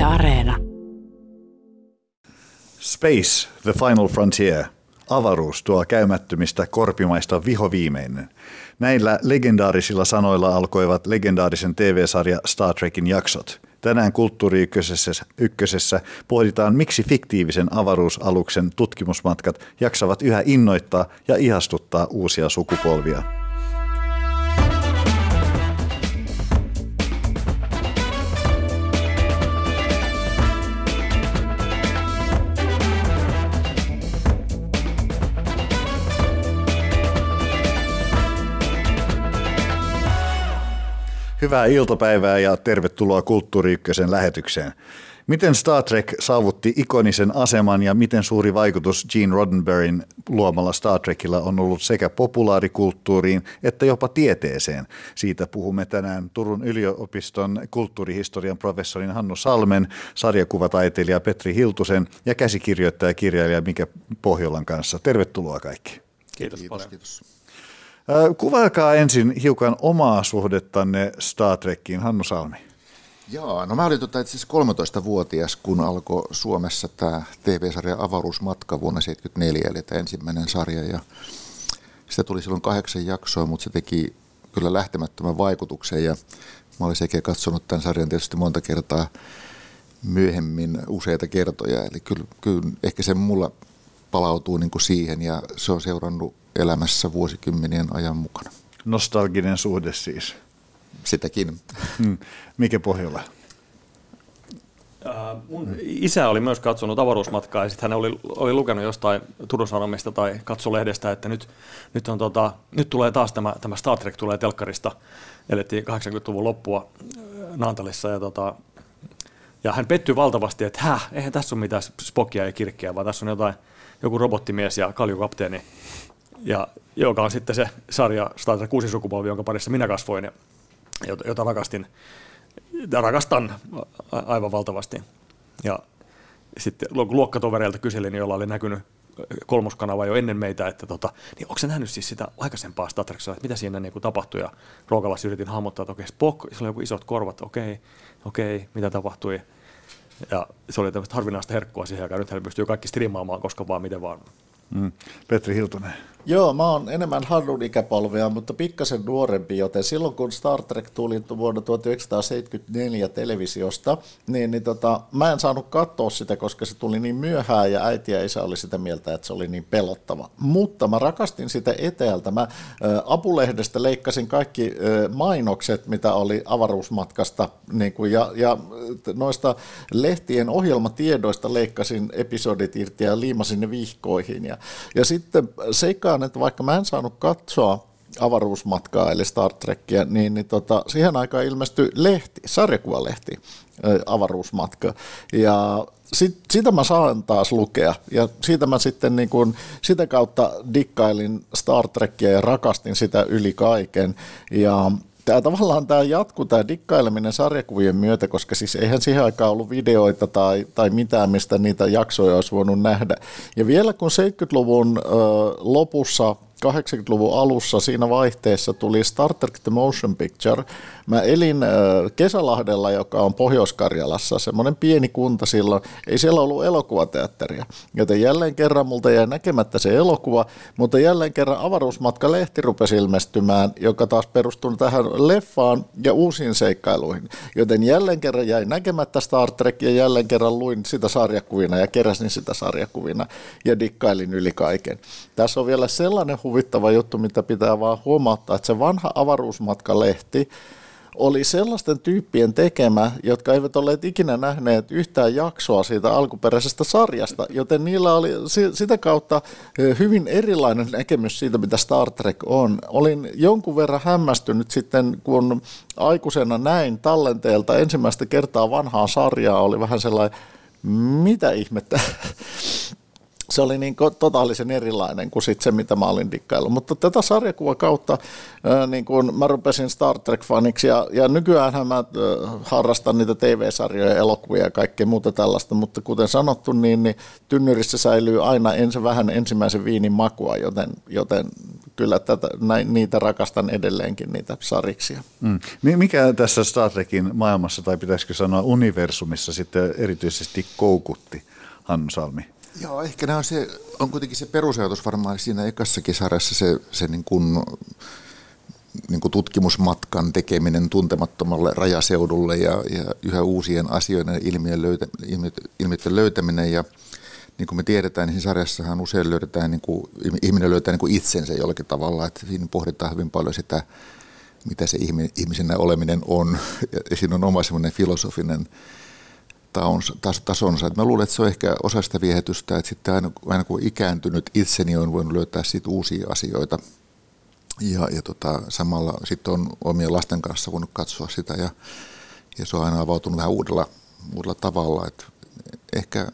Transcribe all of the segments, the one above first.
Yle Areena. Space, the final frontier. Avaruus tuo käymättömistä korpimaista vihoviimeinen. Näillä legendaarisilla sanoilla alkoivat legendaarisen TV-sarja Star Trekin jaksot. Tänään Kulttuuri Ykkösessä, ykkösessä pohditaan, miksi fiktiivisen avaruusaluksen tutkimusmatkat jaksavat yhä innoittaa ja ihastuttaa uusia sukupolvia. Hyvää iltapäivää ja tervetuloa Kulttuuri Ykkösen lähetykseen. Miten Star Trek saavutti ikonisen aseman ja miten suuri vaikutus Gene Roddenberryn luomalla Star Trekilla on ollut sekä populaarikulttuuriin että jopa tieteeseen? Siitä puhumme tänään Turun yliopiston kulttuurihistorian professorin Hannu Salmen, sarjakuvataiteilija Petri Hiltusen ja käsikirjoittaja ja kirjailija Mikä Pohjolan kanssa. Tervetuloa kaikki. Kiitos, kiitos paljon. Kiitos. Kuvaakaa ensin hiukan omaa suhdettanne Star Trekkiin, Hannu Salmi. Joo, no mä olin tota, itse 13-vuotias, kun alkoi Suomessa tämä TV-sarja Avaruusmatka vuonna 1974, eli tämä ensimmäinen sarja. Ja sitä tuli silloin kahdeksan jaksoa, mutta se teki kyllä lähtemättömän vaikutuksen. Ja mä olin sekä katsonut tämän sarjan tietysti monta kertaa myöhemmin useita kertoja. Eli kyllä, kyllä ehkä se mulla palautuu niin kuin siihen ja se on seurannut elämässä vuosikymmenien ajan mukana. Nostalginen suhde siis. Sitäkin. Hmm. Mikä Pohjola? Äh, mun isä oli myös katsonut avaruusmatkaa ja sitten hän oli, oli lukenut jostain Turun Sanomista tai katsolehdestä, että nyt, nyt, on tota, nyt tulee taas tämä, tämä Star Trek tulee telkkarista. Elettiin 80-luvun loppua Naantalissa ja, tota, ja hän pettyi valtavasti, että häh, eihän tässä ole mitään Spockia ja kirkkiä, vaan tässä on jotain, joku robottimies ja kaljukapteeni ja joka on sitten se sarja Star Trek 6 sukupolvi, jonka parissa minä kasvoin ja jota rakastin ja rakastan aivan valtavasti. Ja sitten luokkatovereilta kyselin, jolla oli näkynyt kolmoskanava jo ennen meitä, että tota, niin onko se nähnyt siis sitä aikaisempaa Star Trek, että mitä siinä niin kuin tapahtui, ja ruokalassa yritin hahmottaa, että okei, Spock, sillä oli joku isot korvat, okei, okei, mitä tapahtui, ja se oli tämmöistä harvinaista herkkua siihen nyt hän pystyy kaikki striimaamaan koska vaan, miten vaan. Mm. Petri Hiltunen. Joo, mä oon enemmän Hannun ikäpolvea, mutta pikkasen nuorempi, joten silloin kun Star Trek tuli vuonna 1974 televisiosta, niin, niin tota, mä en saanut katsoa sitä, koska se tuli niin myöhään ja äiti ja isä oli sitä mieltä, että se oli niin pelottava. Mutta mä rakastin sitä eteältä. Mä ä, apulehdestä leikkasin kaikki ä, mainokset, mitä oli avaruusmatkasta, niin kuin, ja, ja noista lehtien ohjelmatiedoista leikkasin episodit irti ja liimasin ne vihkoihin. Ja, ja sitten seikka veikkaan, että vaikka mä en saanut katsoa avaruusmatkaa eli Star Trekkiä, niin, niin tota, siihen aikaan ilmestyi lehti, sarjakuvalehti, avaruusmatka. Ja sit, sitä mä saan taas lukea ja siitä mä sitten niin kun, sitä kautta dikkailin Star Trekkiä ja rakastin sitä yli kaiken. Ja tämä tavallaan tämä jatkuu, tämä dikkaileminen sarjakuvien myötä, koska siis eihän siihen aikaan ollut videoita tai, tai mitään, mistä niitä jaksoja olisi voinut nähdä. Ja vielä kun 70-luvun ö, lopussa 80-luvun alussa siinä vaihteessa tuli Star Trek The Motion Picture. Mä elin Kesälahdella, joka on Pohjois-Karjalassa, semmoinen pieni kunta silloin. Ei siellä ollut elokuvateatteria, joten jälleen kerran multa jäi näkemättä se elokuva, mutta jälleen kerran avaruusmatka-lehti rupesi ilmestymään, joka taas perustui tähän leffaan ja uusiin seikkailuihin. Joten jälleen kerran jäi näkemättä Star Trek ja jälleen kerran luin sitä sarjakuvina ja keräsin sitä sarjakuvina ja dikkailin yli kaiken. Tässä on vielä sellainen huvittava juttu, mitä pitää vaan huomauttaa, että se vanha avaruusmatkalehti oli sellaisten tyyppien tekemä, jotka eivät olleet ikinä nähneet yhtään jaksoa siitä alkuperäisestä sarjasta, joten niillä oli sitä kautta hyvin erilainen näkemys siitä, mitä Star Trek on. Olin jonkun verran hämmästynyt sitten, kun aikuisena näin tallenteelta ensimmäistä kertaa vanhaa sarjaa, oli vähän sellainen, mitä ihmettä se oli niin totaalisen erilainen kuin sit se, mitä mä olin dikkaillut. Mutta tätä sarjakuva kautta niin kun mä rupesin Star Trek-faniksi ja, ja nykyään mä harrastan niitä TV-sarjoja, elokuvia ja kaikkea muuta tällaista, mutta kuten sanottu, niin, niin tynnyrissä säilyy aina ensin vähän ensimmäisen viinin makua, joten, joten kyllä tätä, näin, niitä rakastan edelleenkin, niitä sariksia. Mm. Mikä tässä Star Trekin maailmassa, tai pitäisikö sanoa universumissa sitten erityisesti koukutti Hannu Salmi? Joo, ehkä nämä on, se, on kuitenkin se perusajatus varmaan siinä ekassakin sarjassa se, se niin kuin, niin kuin tutkimusmatkan tekeminen tuntemattomalle rajaseudulle ja, ja yhä uusien asioiden ilmiön löytä, ilmiöiden löytäminen ja niin kuin me tiedetään, niin siinä sarjassahan usein löydetään, niin kuin, ihminen löytää niin kuin itsensä jollakin tavalla, että siinä pohditaan hyvin paljon sitä, mitä se ihmisenä oleminen on. Ja siinä on oma semmoinen filosofinen tasonsa. Et mä luulen, että se on ehkä osa sitä viehätystä, että sitten aina, aina kun ikääntynyt itseni on voinut löytää siitä uusia asioita. Ja, ja tota, samalla sitten on omien lasten kanssa voinut katsoa sitä ja, ja se on aina avautunut vähän uudella, uudella tavalla. Et ehkä,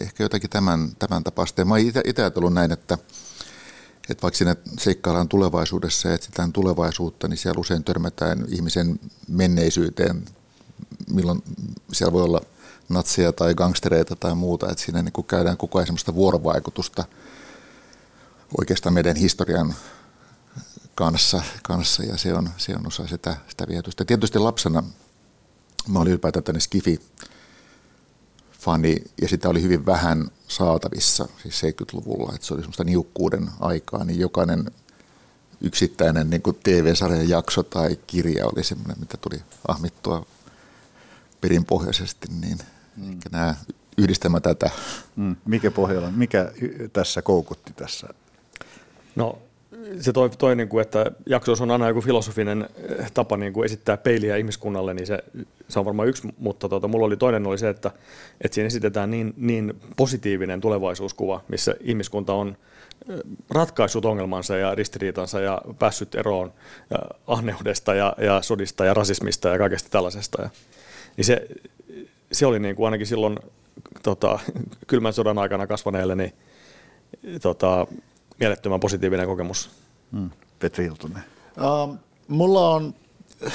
ehkä jotakin tämän, tämän tapaista. Ja mä oon itse ajatellut näin, että, että vaikka siinä seikkaillaan tulevaisuudessa ja etsitään tulevaisuutta, niin siellä usein törmätään ihmisen menneisyyteen milloin siellä voi olla natseja tai gangstereita tai muuta, että siinä niin kuin käydään koko ajan semmoista vuorovaikutusta oikeastaan meidän historian kanssa, kanssa ja se on, se on osa sitä, sitä vietystä. Tietysti lapsena mä olin ylipäätään tänne Skifi fani ja sitä oli hyvin vähän saatavissa siis 70-luvulla, että se oli semmoista niukkuuden aikaa, niin jokainen yksittäinen niin TV-sarjan jakso tai kirja oli semmoinen, mitä tuli ahmittua perinpohjaisesti, niin mm. nämä yhdistelmä tätä. Mm. Mikä pohjalla, mikä tässä koukutti tässä? No se toi, toi niin kuin, että jaksoissa on aina joku filosofinen eh, tapa niin kuin esittää peiliä ihmiskunnalle, niin se, se on varmaan yksi, mutta tuota, mulla oli toinen oli se, että, että siinä esitetään niin, niin positiivinen tulevaisuuskuva, missä ihmiskunta on eh, ratkaissut ongelmansa ja ristiriitansa ja päässyt eroon ja ahneudesta ja, ja sodista ja rasismista ja kaikesta tällaisesta. Ja, niin se, se oli niin kuin ainakin silloin tota, kylmän sodan aikana kasvaneelle niin, tota, mielettömän positiivinen kokemus. Mm. Petri Hiltunen. Uh, mulla on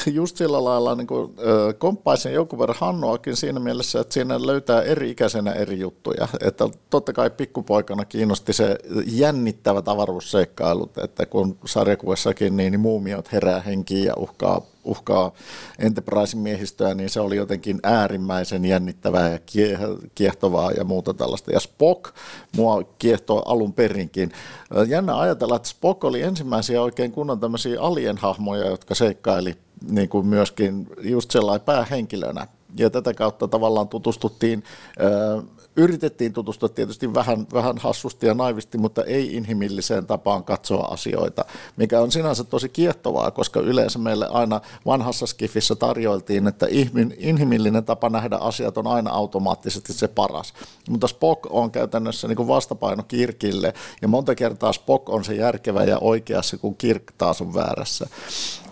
just sillä lailla niin kuin, äh, komppaisin jonkun verran Hannuakin siinä mielessä, että siinä löytää eri-ikäisenä eri juttuja. Että totta kai pikkupoikana kiinnosti se jännittävät avaruusseikkailut, että kun sarjakuvassakin niin, niin muumiot herää henkiin ja uhkaa uhkaa Enterprisein miehistöä, niin se oli jotenkin äärimmäisen jännittävää ja kiehtovaa ja muuta tällaista. Ja Spock mua kiehtoo alun perinkin. Jännä ajatella, että Spock oli ensimmäisiä oikein kunnon tämmöisiä alien-hahmoja, jotka seikkaili niin kuin myöskin just sellainen päähenkilönä. Ja tätä kautta tavallaan tutustuttiin yritettiin tutustua tietysti vähän, vähän hassusti ja naivisti, mutta ei inhimilliseen tapaan katsoa asioita, mikä on sinänsä tosi kiehtovaa, koska yleensä meille aina vanhassa skifissä tarjoiltiin, että inhimillinen tapa nähdä asiat on aina automaattisesti se paras. Mutta Spock on käytännössä niin kuin vastapaino Kirkille, ja monta kertaa Spock on se järkevä ja oikeassa, kun Kirk taas on väärässä.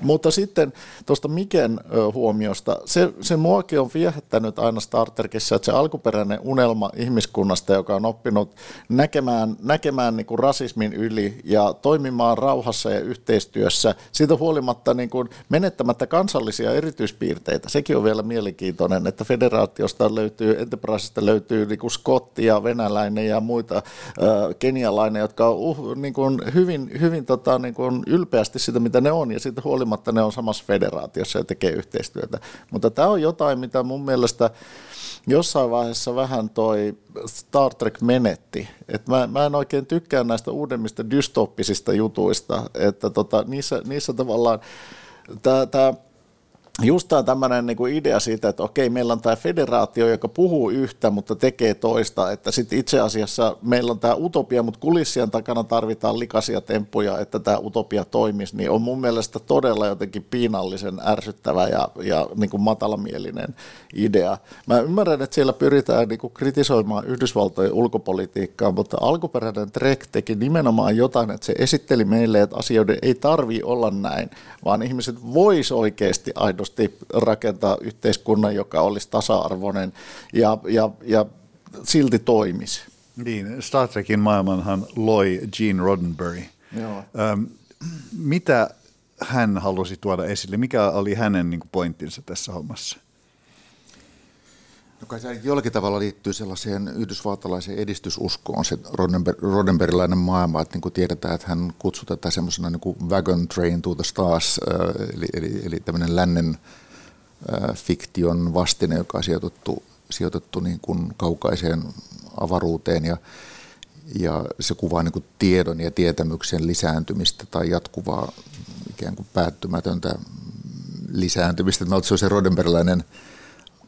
Mutta sitten tuosta Miken huomiosta, se, se muakin on viehättänyt aina Star Trekissa, että se alkuperäinen unelma ihmiskunnasta, joka on oppinut näkemään, näkemään niin kuin rasismin yli ja toimimaan rauhassa ja yhteistyössä, siitä huolimatta niin kuin menettämättä kansallisia erityispiirteitä. Sekin on vielä mielenkiintoinen, että federaatiosta löytyy, Enterprisesta löytyy niin kuin Skotti ja venäläinen ja muita, äh, kenialainen, jotka on uh, niin kuin hyvin, hyvin tota, niin kuin ylpeästi sitä, mitä ne on, ja siitä huolimatta ne on samassa federaatiossa ja tekee yhteistyötä. Mutta tämä on jotain, mitä mun mielestä jossain vaiheessa vähän toi Star Trek menetti. Et mä, mä en oikein tykkää näistä uudemmista dystoppisista jutuista, että tota, niissä, niissä tavallaan tämä just tämä tämmöinen niinku idea siitä, että okei, meillä on tämä federaatio, joka puhuu yhtä, mutta tekee toista, että sitten itse asiassa meillä on tämä utopia, mutta kulissien takana tarvitaan likaisia temppuja, että tämä utopia toimisi, niin on mun mielestä todella jotenkin piinallisen ärsyttävä ja, ja niin kuin matalamielinen idea. Mä ymmärrän, että siellä pyritään niin kuin kritisoimaan Yhdysvaltojen ulkopolitiikkaa, mutta alkuperäinen Trek teki nimenomaan jotain, että se esitteli meille, että asioiden ei tarvi olla näin, vaan ihmiset vois oikeasti aidosti aidosti rakentaa yhteiskunnan, joka olisi tasa-arvoinen ja, ja, ja silti toimisi. Niin, Star Trekin maailmanhan loi Gene Roddenberry. Joo. Öm, mitä hän halusi tuoda esille? Mikä oli hänen niin kuin, pointtinsa tässä hommassa? No kai se jollakin tavalla liittyy sellaiseen yhdysvaltalaiseen edistysuskoon, se Roddenbergilainen maailma, että niin kuin tiedetään, että hän kutsuu tätä semmoisena niin wagon train to the stars, eli, eli, eli tämmöinen lännen fiktion vastine, joka on sijoitettu, sijoitettu niin kuin kaukaiseen avaruuteen ja, ja se kuvaa niin kuin tiedon ja tietämyksen lisääntymistä tai jatkuvaa ikään kuin päättymätöntä lisääntymistä. Mä se on se Roddenbergilainen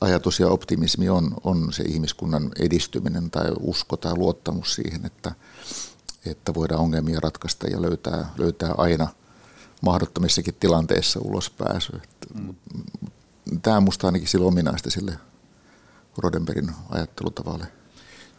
ajatus ja optimismi on, on se ihmiskunnan edistyminen tai usko tai luottamus siihen, että, että voidaan ongelmia ratkaista ja löytää, löytää aina mahdottomissakin tilanteissa ulospääsy. Mm. Tämä on minusta ainakin sillä ominaista sille Rodenbergin ajattelutavalle.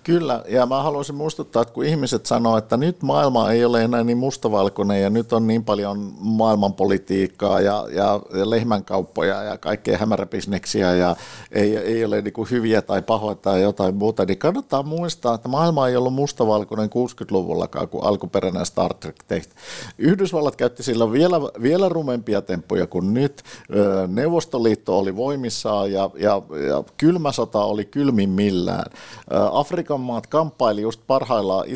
Kyllä, ja mä haluaisin muistuttaa, että kun ihmiset sanoo, että nyt maailma ei ole enää niin mustavalkoinen ja nyt on niin paljon maailmanpolitiikkaa ja, ja, ja lehmänkauppoja ja kaikkea hämäräbisneksiä ja ei, ei ole niin kuin hyviä tai pahoja tai jotain muuta, niin kannattaa muistaa, että maailma ei ollut mustavalkoinen 60-luvullakaan, kun alkuperäinen Star Trek tehti. Yhdysvallat käytti sillä vielä, vielä rumempia temppuja kuin nyt. Neuvostoliitto oli voimissaan ja, ja, ja kylmä sota oli kylmimmillään. Afrikan maat kamppaili just parhaillaan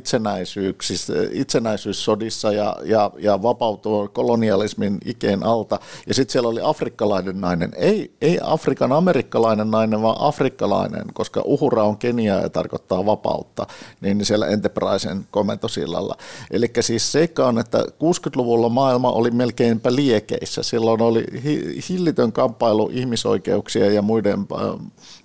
itsenäisyyssodissa ja, ja, ja vapautui kolonialismin ikeen alta. Ja sitten siellä oli afrikkalainen nainen. Ei, ei Afrikan amerikkalainen nainen, vaan afrikkalainen, koska uhura on Kenia ja tarkoittaa vapautta, niin siellä Enterprisen komentosillalla. Eli siis seikka on, että 60-luvulla maailma oli melkeinpä liekeissä. Silloin oli hillitön kamppailu ihmisoikeuksia ja muiden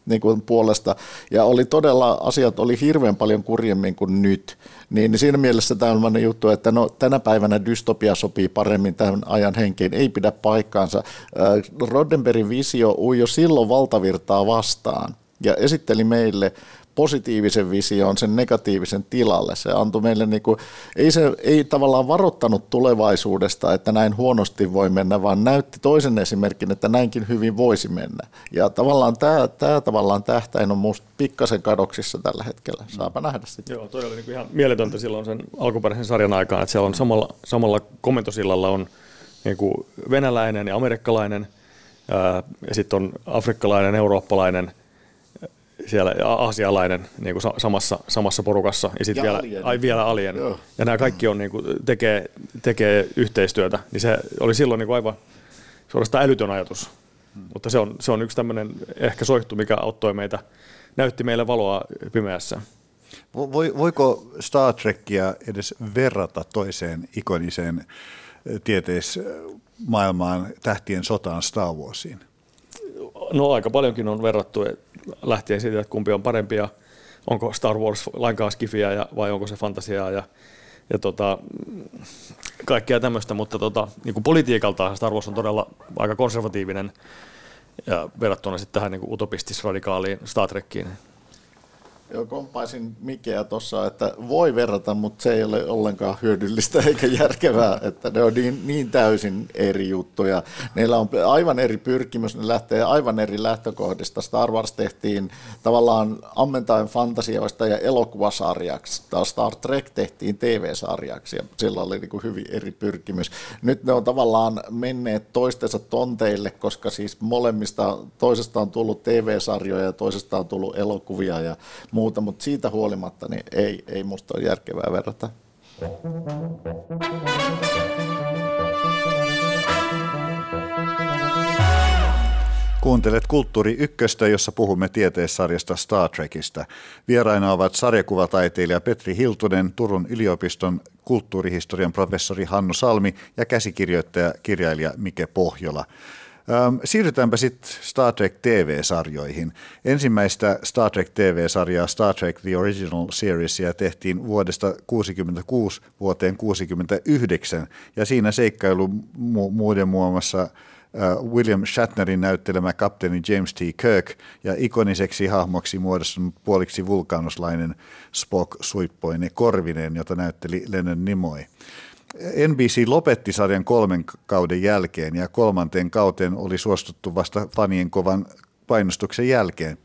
niin kuin puolesta, ja oli todella, asiat oli hirveän paljon kurjemmin kuin nyt. Niin, siinä mielessä tämmöinen juttu, että no, tänä päivänä dystopia sopii paremmin tämän ajan henkeen, ei pidä paikkaansa. Äh, Roddenbergin visio ui jo silloin valtavirtaa vastaan ja esitteli meille positiivisen vision sen negatiivisen tilalle. Se antoi meille, niin kuin, ei se ei tavallaan varoittanut tulevaisuudesta, että näin huonosti voi mennä, vaan näytti toisen esimerkin, että näinkin hyvin voisi mennä. Ja tavallaan tämä, tämä tavallaan tähtäin on minusta pikkasen kadoksissa tällä hetkellä. Saapa nähdä sitten. Joo, toi oli niin ihan mieletöntä silloin sen alkuperäisen sarjan aikaan, että siellä on samalla, samalla komentosillalla on niin kuin venäläinen ja amerikkalainen, ja sitten on afrikkalainen, eurooppalainen – siellä aasialainen niin kuin samassa, samassa porukassa ja sitten vielä, alien. ai, vielä alien. Joo. Ja nämä kaikki on, niin kuin, tekee, tekee yhteistyötä, niin se oli silloin niin kuin aivan suorastaan älytön ajatus. Hmm. Mutta se on, se on yksi tämmöinen ehkä soihtu, mikä auttoi meitä, näytti meille valoa pimeässä. Voiko Star Trekia edes verrata toiseen ikoniseen tieteismaailmaan tähtien sotaan Star Warsiin? No aika paljonkin on verrattu lähtien siitä, että kumpi on parempi ja onko Star Wars lainkaan skifiä ja, vai onko se fantasiaa ja, ja tota, kaikkea tämmöistä, mutta tota, niin kuin politiikaltaan Star Wars on todella aika konservatiivinen ja verrattuna sitten tähän niin utopistis-radikaaliin Star Trekkiin. Joo, kompaisin Mikeä tuossa, että voi verrata, mutta se ei ole ollenkaan hyödyllistä eikä järkevää, että ne on niin, niin täysin eri juttuja. Neillä on aivan eri pyrkimys, ne lähtee aivan eri lähtökohdista. Star Wars tehtiin tavallaan ammentaen fantasioista ja elokuvasarjaksi. Taas Star Trek tehtiin TV-sarjaksi ja sillä oli niin kuin hyvin eri pyrkimys. Nyt ne on tavallaan menneet toistensa tonteille, koska siis molemmista, toisesta on tullut TV-sarjoja ja toisesta on tullut elokuvia ja muuta, mutta siitä huolimatta niin ei, ei musta ole järkevää verrata. Kuuntelet Kulttuuri Ykköstä, jossa puhumme tieteessarjasta Star Trekista. Vieraina ovat sarjakuvataiteilija Petri Hiltunen, Turun yliopiston kulttuurihistorian professori Hannu Salmi ja käsikirjoittaja kirjailija Mike Pohjola. Siirrytäänpä sitten Star Trek TV-sarjoihin. Ensimmäistä Star Trek TV-sarjaa Star Trek The Original Seriesia tehtiin vuodesta 1966 vuoteen 1969 ja siinä seikkailu mu- muiden muassa William Shatnerin näyttelemä kapteeni James T. Kirk ja ikoniseksi hahmoksi muodostunut puoliksi vulkaanuslainen Spock suippoinen korvineen, jota näytteli Lennon Nimoy. NBC lopetti sarjan kolmen kauden jälkeen ja kolmanteen kauteen oli suostuttu vasta fanien kovan painostuksen jälkeen.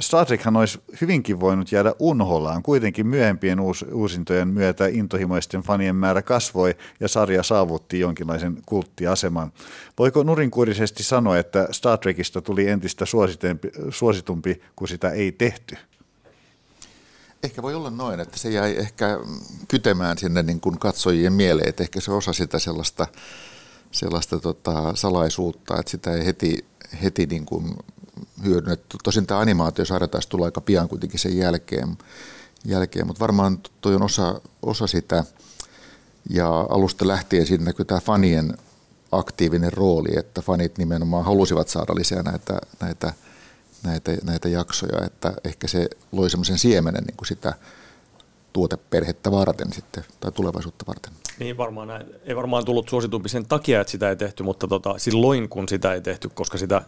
Star Trekhan olisi hyvinkin voinut jäädä unholaan. Kuitenkin myöhempien uus, uusintojen myötä intohimoisten fanien määrä kasvoi ja sarja saavutti jonkinlaisen kulttiaseman. Voiko nurinkuorisesti sanoa, että Star Trekista tuli entistä suositumpi, kun sitä ei tehty? Ehkä voi olla noin, että se jäi ehkä kytemään sinne niin kuin katsojien mieleen, että ehkä se osa sitä sellaista, sellaista tota salaisuutta, että sitä ei heti, heti niin kuin hyödynnetty. Tosin tämä animaatiosarja taisi tulla aika pian kuitenkin sen jälkeen, jälkeen mutta varmaan toi on osa, osa sitä. Ja alusta lähtien siinä näkyy tämä fanien aktiivinen rooli, että fanit nimenomaan halusivat saada lisää näitä, näitä, näitä, näitä jaksoja, että ehkä se loi semmoisen siemenen niin kuin sitä tuoteperhettä varten sitten, tai tulevaisuutta varten. Niin varmaan näin. Ei varmaan tullut suositumpi sen takia, että sitä ei tehty, mutta tota, silloin kun sitä ei tehty, koska sitä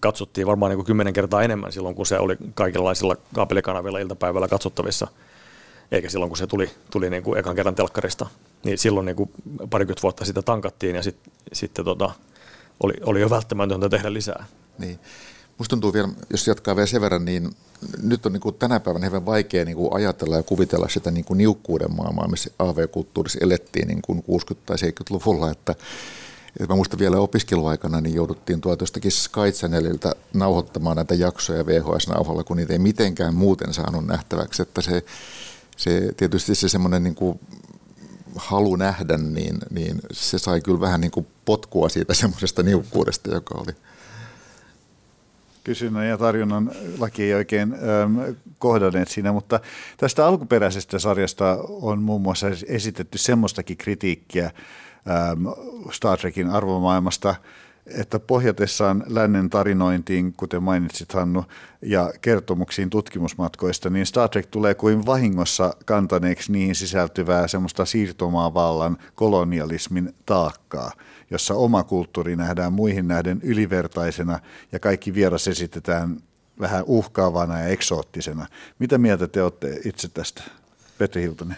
katsottiin varmaan niin kuin kymmenen kertaa enemmän silloin, kun se oli kaikenlaisilla kaapelikanavilla iltapäivällä katsottavissa, eikä silloin, kun se tuli, tuli niin kuin ekan kerran telkkarista. Niin silloin niin kuin parikymmentä vuotta sitä tankattiin ja sit, sitten tota, oli, oli jo välttämätöntä tehdä lisää. Niin. Musta tuntuu vielä, jos jatkaa vielä sen verran, niin nyt on niin kuin tänä päivänä hyvin vaikea niin kuin ajatella ja kuvitella sitä niin kuin niukkuuden maailmaa, missä AV-kulttuurissa elettiin niin kuin 60- tai 70-luvulla, että et mä vielä opiskeluaikana, niin jouduttiin tuolta jostakin Sky Channelilta nauhoittamaan näitä jaksoja VHS-nauhalla, kun niitä ei mitenkään muuten saanut nähtäväksi. Että se, se tietysti se semmoinen niin kuin halu nähdä, niin, niin se sai kyllä vähän niin kuin potkua siitä semmoisesta niukkuudesta, joka oli. Kysynnän ja tarjonnan laki ei oikein ähm, kohdanneet siinä, mutta tästä alkuperäisestä sarjasta on muun muassa esitetty semmoistakin kritiikkiä, Ähm, Star Trekin arvomaailmasta, että pohjatessaan lännen tarinointiin, kuten mainitsit Hannu, ja kertomuksiin tutkimusmatkoista, niin Star Trek tulee kuin vahingossa kantaneeksi niihin sisältyvää semmoista siirtomaavallan kolonialismin taakkaa, jossa oma kulttuuri nähdään muihin nähden ylivertaisena ja kaikki vieras esitetään vähän uhkaavana ja eksoottisena. Mitä mieltä te olette itse tästä, Petri Hiltonen?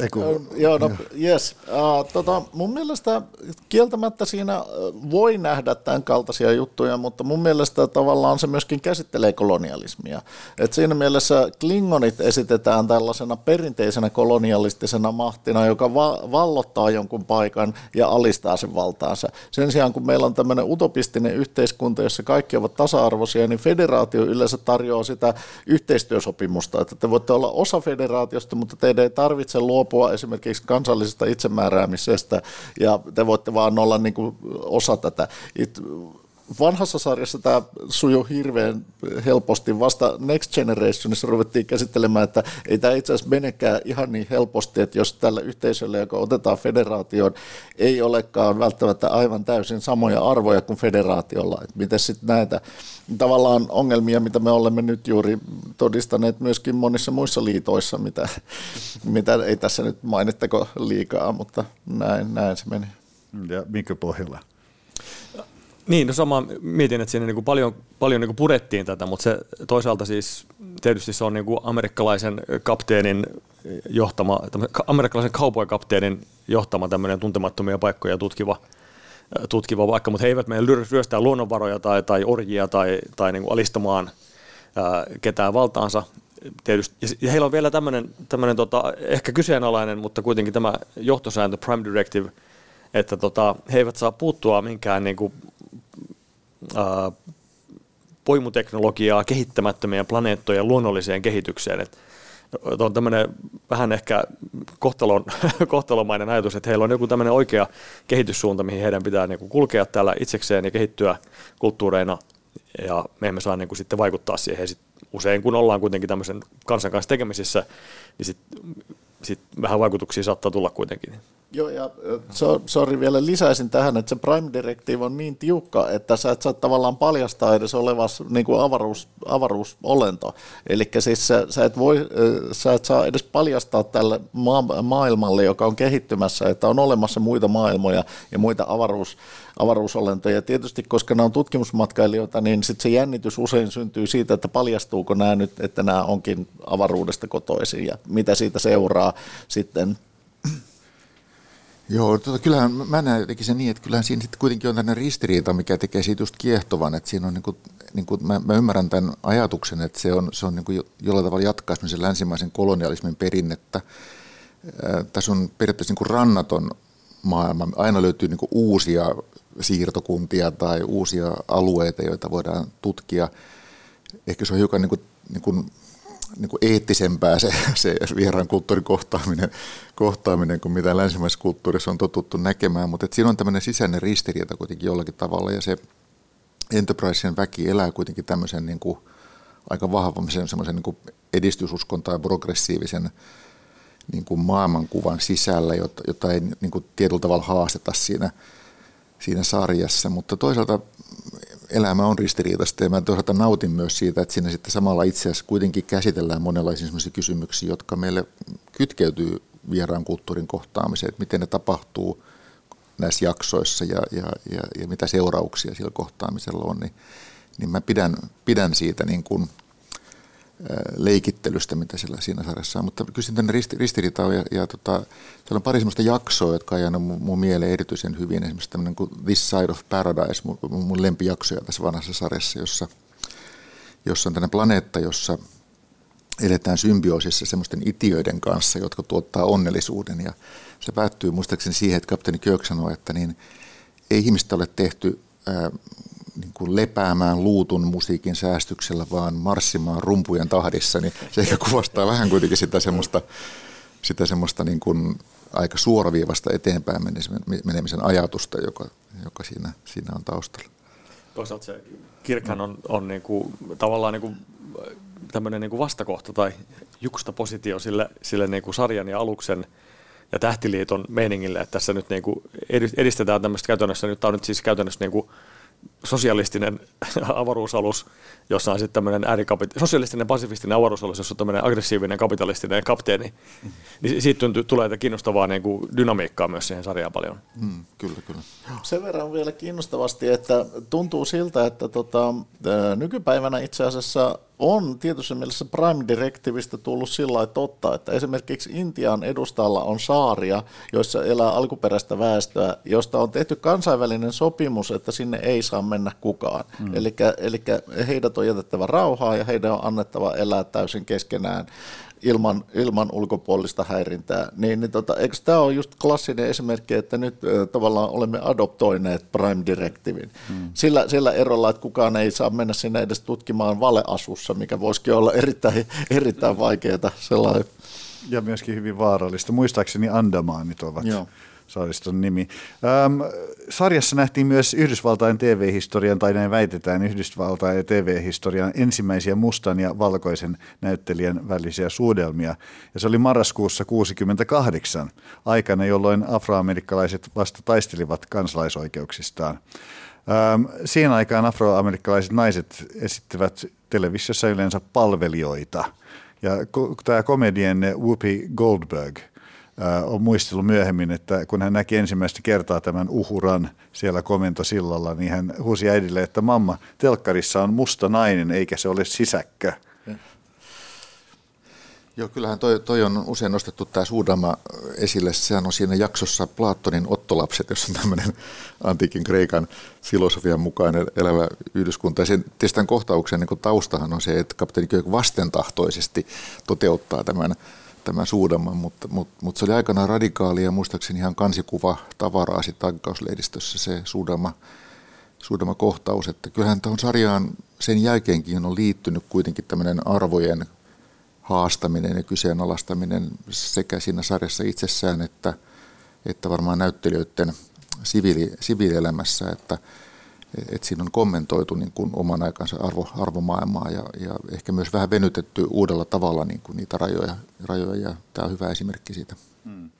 Eiku, joo, no, yes. Uh, tota, mun mielestä kieltämättä siinä voi nähdä tämän kaltaisia juttuja, mutta mun mielestä tavallaan se myöskin käsittelee kolonialismia. Et siinä mielessä Klingonit esitetään tällaisena perinteisenä kolonialistisena mahtina, joka va- vallottaa jonkun paikan ja alistaa sen valtaansa. Sen sijaan, kun meillä on tämmöinen utopistinen yhteiskunta, jossa kaikki ovat tasa-arvoisia, niin federaatio yleensä tarjoaa sitä yhteistyösopimusta, että te voitte olla osa federaatiosta, mutta teidän ei tarvitse luo luopua esimerkiksi kansallisesta itsemääräämisestä ja te voitte vaan olla niin kuin osa tätä. It, vanhassa sarjassa tämä sujuu hirveän helposti. Vasta Next Generationissa ruvettiin käsittelemään, että ei tämä itse asiassa menekään ihan niin helposti, että jos tällä yhteisöllä, joka otetaan federaatioon, ei olekaan välttämättä aivan täysin samoja arvoja kuin federaatiolla. Että miten sitten näitä tavallaan ongelmia, mitä me olemme nyt juuri todistaneet myöskin monissa muissa liitoissa, mitä, mitä ei tässä nyt mainittako liikaa, mutta näin, näin se meni. Ja minkä pohjalla? Niin, no sama mietin, että siinä niin kuin paljon, paljon niin kuin purettiin tätä, mutta se toisaalta siis tietysti se on kuin amerikkalaisen kapteenin johtama, amerikkalaisen cowboy-kapteenin johtama tämmöinen tuntemattomia paikkoja tutkiva, tutkiva vaikka, mutta he eivät meidän ryöstää luonnonvaroja tai, tai orjia tai, tai niin kuin alistamaan ää, ketään valtaansa. Tietysti. Ja heillä on vielä tämmöinen tota, ehkä kyseenalainen, mutta kuitenkin tämä johtosääntö Prime Directive, että tota, he eivät saa puuttua minkään niin kuin, ää, poimuteknologiaa kehittämättömien planeettojen luonnolliseen kehitykseen. Et on tämmöinen vähän ehkä kohtalon, kohtalomainen ajatus, että heillä on joku tämmöinen oikea kehityssuunta, mihin heidän pitää niin kuin kulkea täällä itsekseen ja kehittyä kulttuureina, ja me emme saa niin kuin sitten vaikuttaa siihen. Sit usein kun ollaan kuitenkin tämmöisen kansan kanssa tekemisissä, niin sit vähän vaikutuksia saattaa tulla kuitenkin. Joo, ja so, sorry, vielä lisäisin tähän, että se Prime Directive on niin tiukka, että sä et saa tavallaan paljastaa edes olevas niin kuin avaruus, avaruusolento. Eli siis sä, sä, et voi, sä et saa edes paljastaa tälle ma- maailmalle, joka on kehittymässä, että on olemassa muita maailmoja ja muita avaruus, avaruusolentoja. Tietysti, koska nämä on tutkimusmatkailijoita, niin sit se jännitys usein syntyy siitä, että paljastuuko nämä nyt, että nämä onkin avaruudesta kotoisin ja mitä siitä seuraa sitten Joo, tota, kyllähän mä näen jotenkin sen niin, että kyllähän siinä sitten kuitenkin on tämmöinen ristiriita, mikä tekee siitä just kiehtovan, että siinä on niin kuin, niin kuin mä, mä, ymmärrän tämän ajatuksen, että se on, se on niin kuin jollain tavalla jatkaa sen länsimaisen kolonialismin perinnettä. Tässä on periaatteessa niin kuin rannaton maailma. Aina löytyy niin kuin uusia siirtokuntia tai uusia alueita, joita voidaan tutkia. Ehkä se on hiukan niin kuin, niin kuin niin kuin eettisempää se, se vieraan kulttuurin kohtaaminen, kohtaaminen kuin mitä länsimaisessa kulttuurissa on totuttu näkemään, mutta siinä on tämmöinen sisäinen ristiriita kuitenkin jollakin tavalla ja se Enterprisen väki elää kuitenkin tämmöisen niin kuin aika vahvan semmoisen niin edistysuskon tai progressiivisen niin kuin maailmankuvan sisällä, jota, jota ei niin kuin tietyllä tavalla haasteta siinä, siinä sarjassa, mutta toisaalta elämä on ristiriitaista ja mä toisaalta nautin myös siitä, että siinä sitten samalla itse asiassa kuitenkin käsitellään monenlaisia sellaisia kysymyksiä, jotka meille kytkeytyy vieraan kulttuurin kohtaamiseen, että miten ne tapahtuu näissä jaksoissa ja, ja, ja, ja mitä seurauksia sillä kohtaamisella on, niin, niin mä pidän, pidän siitä niin kuin – leikittelystä, mitä siellä siinä sarjassa on. Mutta kysyn tänne risti, ristiriitaa ja, ja tota, siellä on pari sellaista jaksoa, jotka on jäänyt mun, mun mieleen erityisen hyvin. Esimerkiksi tämmöinen kuin This Side of Paradise, mun, mun lempijaksoja tässä vanhassa sarjassa, jossa, jossa on tämmöinen planeetta, jossa eletään symbioosissa semmoisten itiöiden kanssa, jotka tuottaa onnellisuuden. Ja se päättyy muistaakseni siihen, että kapteeni Kirk sanoo, että niin, ei ihmistä ole tehty ää, niin kuin lepäämään luutun musiikin säästyksellä, vaan marssimaan rumpujen tahdissa, niin se ehkä kuvastaa vähän kuitenkin sitä semmoista, sitä semmoista niin kuin aika suoraviivasta eteenpäin menemisen ajatusta, joka, joka siinä, siinä on taustalla. Toisaalta se kirkhan on, on niin kuin, tavallaan niin kuin, tämmöinen niin kuin vastakohta tai jukusta positio sille, sille niin kuin sarjan ja aluksen ja tähtiliiton meiningille, että tässä nyt niin kuin edistetään tämmöistä käytännössä, nyt tämä on nyt siis käytännössä niin kuin sosialistinen avaruusalus, jossa on sitten tämmöinen äärikapit- sosialistinen pasifistinen avaruusalus, jossa on tämmöinen aggressiivinen kapitalistinen kapteeni. Mm. Niin siitä tuntuu, tulee kiinnostavaa niin kuin dynamiikkaa myös siihen sarjaan paljon. Mm, kyllä, kyllä. Sen verran vielä kiinnostavasti, että tuntuu siltä, että tota, nykypäivänä itse asiassa on tietyssä mielessä Prime Directivistä tullut sillä totta, että esimerkiksi Intian edustalla on saaria, joissa elää alkuperäistä väestöä, josta on tehty kansainvälinen sopimus, että sinne ei saa mennä kukaan. Mm. Eli heidät on jätettävä rauhaa ja heidän on annettava elää täysin keskenään ilman, ilman ulkopuolista häirintää. Niin, niin tota, eikö tämä ole just klassinen esimerkki, että nyt ö, tavallaan olemme adoptoineet Prime Directivin. Hmm. Sillä, sillä erolla, että kukaan ei saa mennä sinne edes tutkimaan valeasussa, mikä voisikin olla erittäin, erittäin vaikeaa sellainen. Ja myöskin hyvin vaarallista. Muistaakseni Andamaanit ovat Joo saariston nimi. Ähm, sarjassa nähtiin myös Yhdysvaltain TV-historian, tai näin väitetään Yhdysvaltain TV-historian ensimmäisiä mustan ja valkoisen näyttelijän välisiä suudelmia. Ja se oli marraskuussa 68, aikana jolloin afroamerikkalaiset vasta taistelivat kansalaisoikeuksistaan. Ähm, siihen aikaan afroamerikkalaiset naiset esittivät televisiossa yleensä palvelijoita. Ja tämä komedian Whoopi Goldberg – on muistellut myöhemmin, että kun hän näki ensimmäistä kertaa tämän uhuran siellä komentosillalla, niin hän huusi äidille, että mamma, telkkarissa on musta nainen eikä se ole sisäkkö. Joo, kyllähän toi, toi on usein nostettu tämä Suudama esille. Sehän on siinä jaksossa Platonin ottolapset, jossa on tämmöinen antiikin Kreikan filosofian mukainen elävä yhdyskunta. Ja sen, tämän kohtauksen niin taustahan on se, että kapteeni Köök vastentahtoisesti toteuttaa tämän tämän suudamman, mutta, mutta, mutta se oli aikanaan radikaalia ja muistaakseni ihan kansikuva tavaraa sitten aikakauslehdistössä se suudama, suudama kohtaus, että kyllähän tuohon sarjaan sen jälkeenkin on liittynyt kuitenkin tämmöinen arvojen haastaminen ja kyseenalaistaminen sekä siinä sarjassa itsessään että, että varmaan näyttelijöiden siviili, siviilielämässä, että että siinä on kommentoitu niin kuin oman aikansa arvo, arvomaailmaa ja, ja ehkä myös vähän venytetty uudella tavalla niin kuin niitä rajoja, rajoja ja tämä on hyvä esimerkki siitä. Hmm.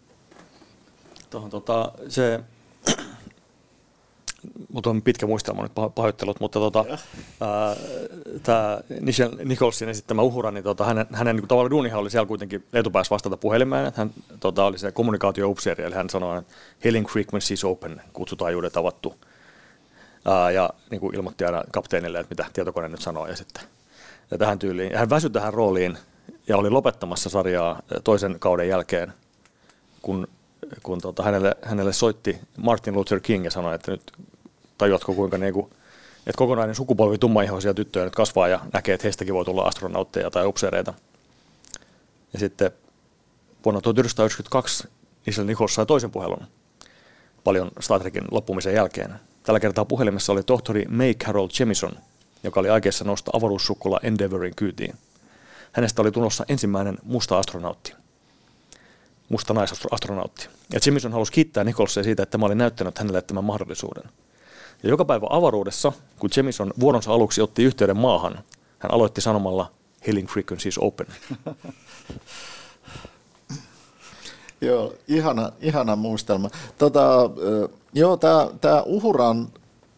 Tuohon, tota, se, mutta on pitkä muistelma nyt pahoittelut, mutta tota, tämä Nicholsin esittämä uhura, niin tota, hänen, hänen niin tavallaan duunihan oli siellä kuitenkin etupäässä vastata puhelimeen, että hän tota, oli se kommunikaatio eli hän sanoi, että Hailing Frequencies Open, kutsutaajuudet avattu ää, ja niin kuin ilmoitti aina kapteenille, että mitä tietokone nyt sanoo ja sitten ja tähän tyyliin. Hän väsyi tähän rooliin ja oli lopettamassa sarjaa toisen kauden jälkeen, kun kun tota, hänelle, hänelle soitti Martin Luther King ja sanoi, että nyt tajuatko kuinka niin kuin, että kokonainen sukupolvi tummaihoisia tyttöjä nyt kasvaa ja näkee, että heistäkin voi tulla astronautteja tai upseereita. Ja sitten vuonna 1992 Nichelle Nichols sai toisen puhelun paljon Star Trekin loppumisen jälkeen. Tällä kertaa puhelimessa oli tohtori May Carroll Jemison, joka oli aikeissa nousta avaruussukkula Endeavorin kyytiin. Hänestä oli tulossa ensimmäinen musta astronautti. Musta naisastronautti. Ja Jemison halusi kiittää Nicholsia siitä, että mä olin näyttänyt hänelle tämän mahdollisuuden. Ja joka päivä avaruudessa, kun Jemison vuoronsa aluksi otti yhteyden maahan, hän aloitti sanomalla Hailing frequencies open. Joo, ihana, ihana muistelma. Tota, joo, tämä Uhuran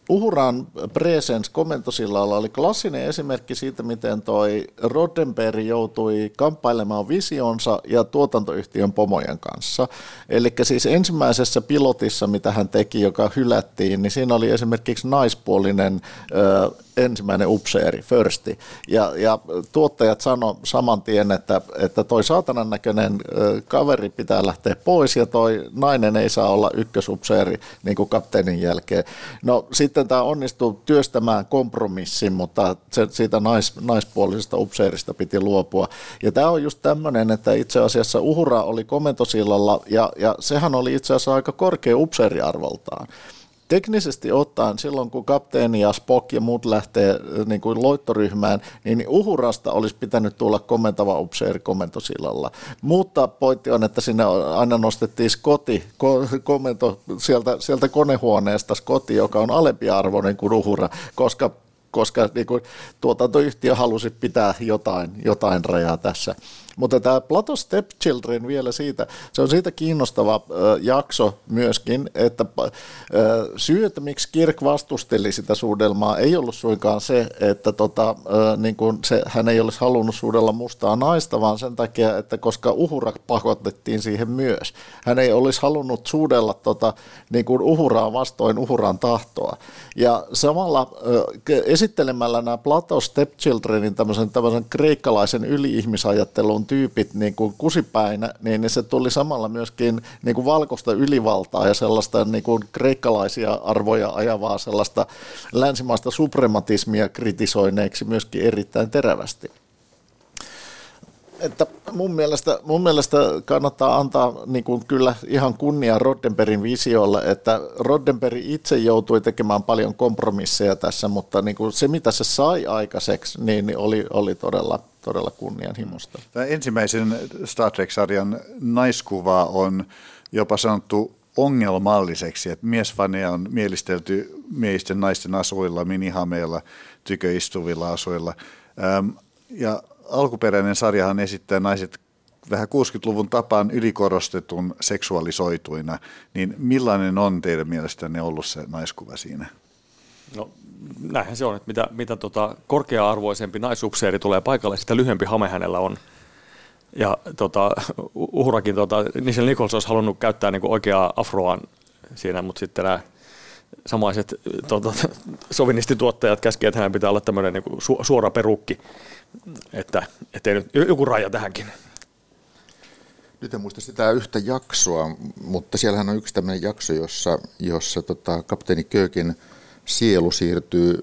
Uhuran Presence komentosillalla oli klassinen esimerkki siitä, miten toi Roddenberry joutui kamppailemaan visionsa ja tuotantoyhtiön pomojen kanssa. Eli siis ensimmäisessä pilotissa, mitä hän teki, joka hylättiin, niin siinä oli esimerkiksi naispuolinen ö, ensimmäinen upseeri, firsti. Ja, ja tuottajat sano saman tien, että, että toi saatanan näköinen kaveri pitää lähteä pois ja toi nainen ei saa olla ykkösupseeri niin kuin kapteenin jälkeen. No sitten tämä onnistuu työstämään kompromissin, mutta se, siitä nais, naispuolisesta upseerista piti luopua. Ja tämä on just tämmöinen, että itse asiassa Uhura oli komentosillalla ja, ja sehän oli itse asiassa aika korkea upseeriarvoltaan teknisesti ottaen silloin, kun kapteeni ja Spock ja muut lähtee niin kuin loittoryhmään, niin Uhurasta olisi pitänyt tulla komentava upseeri komentosillalla. Mutta pointti on, että sinne aina nostettiin Scotti, komento sieltä, sieltä konehuoneesta Scotti, joka on alempiarvoinen kuin Uhura, koska koska niin kuin, tuotantoyhtiö halusi pitää jotain, jotain rajaa tässä. Mutta tämä Plato Stepchildren vielä siitä, se on siitä kiinnostava jakso myöskin, että syy, että miksi Kirk vastusteli sitä suudelmaa, ei ollut suinkaan se, että tota, niin kuin se, hän ei olisi halunnut suudella mustaa naista, vaan sen takia, että koska uhura pakotettiin siihen myös. Hän ei olisi halunnut suudella tota, niin kuin uhuraa vastoin uhuran tahtoa. Ja samalla esittelemällä nämä Plato Stepchildrenin tämmöisen, tämmöisen kreikkalaisen yli-ihmisajattelun tyypit niin kuin kusipäinä, niin se tuli samalla myöskin niin kuin valkoista ylivaltaa ja sellaista niin kuin kreikkalaisia arvoja ajavaa sellaista länsimaista suprematismia kritisoineeksi myöskin erittäin terävästi. Että mun mielestä, mun mielestä kannattaa antaa niin kuin kyllä ihan kunnia Roddenbergin visiolle, että Roddenberg itse joutui tekemään paljon kompromisseja tässä, mutta niin kuin se mitä se sai aikaiseksi, niin, niin oli, oli todella, todella kunnianhimosta. Tämä ensimmäisen Star Trek-sarjan naiskuva on jopa sanottu ongelmalliseksi, että miesfaneja on mielistelty miehisten naisten asuilla, minihameilla, tyköistuvilla asuilla. ja alkuperäinen sarjahan esittää naiset vähän 60-luvun tapaan ylikorostetun seksuaalisoituina, niin millainen on teidän mielestänne ollut se naiskuva siinä? No näinhän se on, että mitä, mitä tota, korkea-arvoisempi naisupseeri tulee paikalle, sitä lyhyempi hame hänellä on. Ja tota, uhrakin, tota, Nichelle Nichols olisi halunnut käyttää niin oikeaa afroaan siinä, mutta sitten nämä samaiset tota, sovinistituottajat käskevät, että hän pitää olla tämmöinen niin su, suora perukki että, että nyt joku raja tähänkin. Nyt en muista sitä yhtä jaksoa, mutta siellähän on yksi tämmöinen jakso, jossa, jossa tota, kapteeni Köökin sielu siirtyy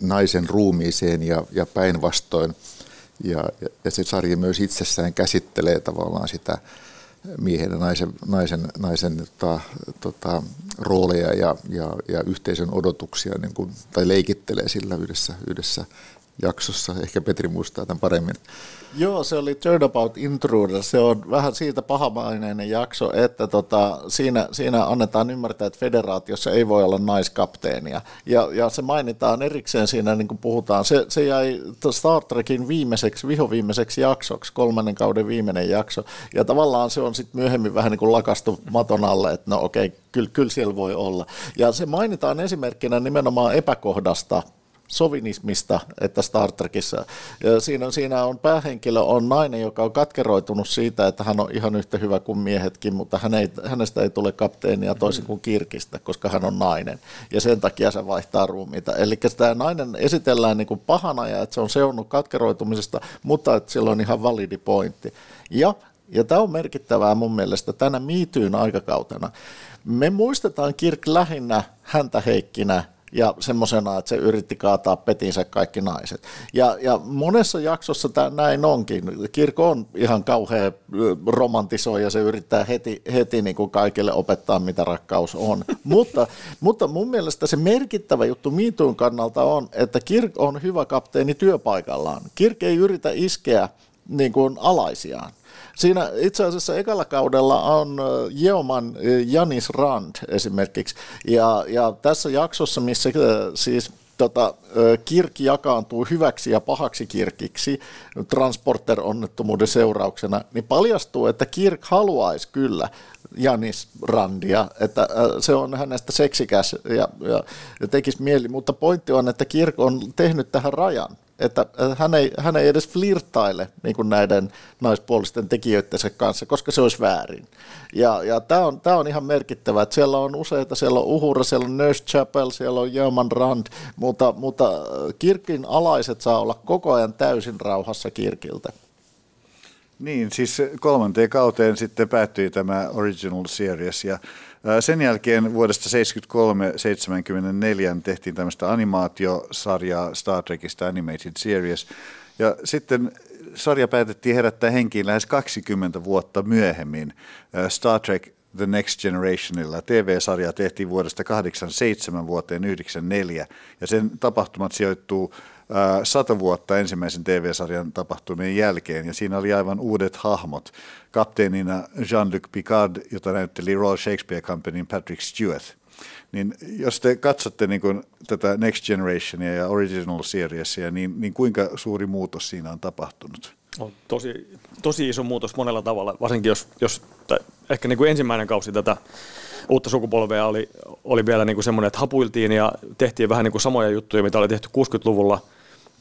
naisen ruumiiseen ja, ja päinvastoin. Ja, ja, se sarja myös itsessään käsittelee tavallaan sitä miehen ja naisen, naisen, naisen tota, tota, rooleja ja, ja, ja yhteisön odotuksia, niin kuin, tai leikittelee sillä yhdessä, yhdessä jaksossa. Ehkä Petri muistaa tämän paremmin. Joo, se oli Turnabout Intruder. Se on vähän siitä pahamaineinen jakso, että tota, siinä, siinä annetaan ymmärtää, että federaatiossa ei voi olla naiskapteenia. Ja, ja se mainitaan erikseen siinä, niin kuin puhutaan. Se, se jäi Star Trekin viimeiseksi, vihoviimeiseksi jaksoksi, kolmannen kauden viimeinen jakso. Ja tavallaan se on sitten myöhemmin vähän niin kuin lakastu maton alle, että no okei, kyllä, kyllä siellä voi olla. Ja se mainitaan esimerkkinä nimenomaan epäkohdasta, sovinismista, että Star Trekissa. Siinä, siinä on päähenkilö on nainen, joka on katkeroitunut siitä, että hän on ihan yhtä hyvä kuin miehetkin, mutta hän ei, hänestä ei tule kapteenia toisin kuin Kirkistä, koska hän on nainen. Ja sen takia se vaihtaa ruumiita. Eli tämä nainen esitellään niin kuin pahana ja että se on seonnut katkeroitumisesta, mutta että sillä on ihan validi pointti. Ja Ja tämä on merkittävää mun mielestä tänä miityyn aikakautena. Me muistetaan Kirk lähinnä häntä heikkinä ja semmoisena, että se yritti kaataa petinsä kaikki naiset. Ja, ja monessa jaksossa tämä näin onkin. Kirko on ihan kauhean romantisoi ja se yrittää heti, heti niin kuin kaikille opettaa, mitä rakkaus on. mutta, mutta mun mielestä se merkittävä juttu Miituun kannalta on, että Kirk on hyvä kapteeni työpaikallaan. Kirk ei yritä iskeä niin kuin alaisiaan. Siinä itse asiassa ekalla kaudella on Jeoman Janis Rand esimerkiksi. Ja, ja tässä jaksossa, missä siis tota, kirk jakaantuu hyväksi ja pahaksi kirkiksi transporter-onnettomuuden seurauksena, niin paljastuu, että kirk haluaisi kyllä Janis Randia, että se on hänestä seksikäs ja, ja, ja tekisi mieli, mutta pointti on, että kirk on tehnyt tähän rajan että hän ei, hän ei edes flirttaile niin kuin näiden naispuolisten tekijöidensä kanssa, koska se olisi väärin. Ja, ja tämä on, tämä on ihan merkittävä, että siellä on useita, siellä on Uhura, siellä on Nurse Chapel, siellä on Jerman Rand, mutta, mutta kirkin alaiset saa olla koko ajan täysin rauhassa kirkiltä. Niin, siis kolmanteen kauteen sitten päättyi tämä Original Series ja sen jälkeen vuodesta 73-74 tehtiin tämmöistä animaatiosarjaa Star Trekista Animated Series. Ja sitten sarja päätettiin herättää henkiin lähes 20 vuotta myöhemmin Star Trek The Next Generationilla. TV-sarja tehtiin vuodesta 87 vuoteen 94 ja sen tapahtumat sijoittuu sata vuotta ensimmäisen TV-sarjan tapahtumien jälkeen, ja siinä oli aivan uudet hahmot. Kapteenina Jean-Luc Picard, jota näytteli Royal Shakespeare Companyn Patrick Stewart. Niin jos te katsotte niin kuin tätä Next Generationia ja Original Seriesia, niin, niin kuinka suuri muutos siinä on tapahtunut? On tosi, tosi iso muutos monella tavalla, varsinkin jos, jos tai ehkä niin kuin ensimmäinen kausi tätä uutta sukupolvea oli, oli vielä niin kuin semmoinen, että hapuiltiin ja tehtiin vähän niin kuin samoja juttuja, mitä oli tehty 60-luvulla –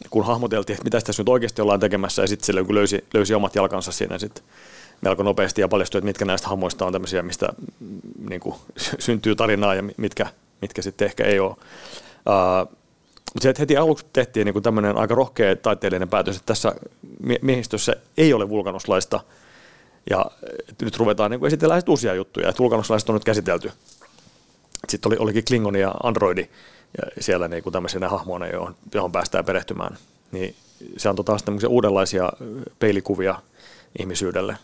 kun hahmoteltiin, että mitä tässä nyt oikeasti ollaan tekemässä, ja sitten sille kun löysi, löysi omat jalkansa siinä sitten melko nopeasti ja paljastui, että mitkä näistä hahmoista on tämmöisiä, mistä mm, niin kuin, syntyy tarinaa ja mitkä, mitkä sitten ehkä ei ole. Uh, mutta heti aluksi tehtiin niin tämmöinen aika rohkea taiteellinen päätös, että tässä miehistössä ei ole vulkanoslaista, ja nyt ruvetaan niin esitellään uusia juttuja, että vulkanoslaiset on nyt käsitelty. Sitten oli, olikin Klingoni ja Androidi, ja siellä niin kuin tämmöisenä hahmoina, johon, johon päästään perehtymään. Niin se on taas tämmöisiä uudenlaisia peilikuvia ihmisyydelle.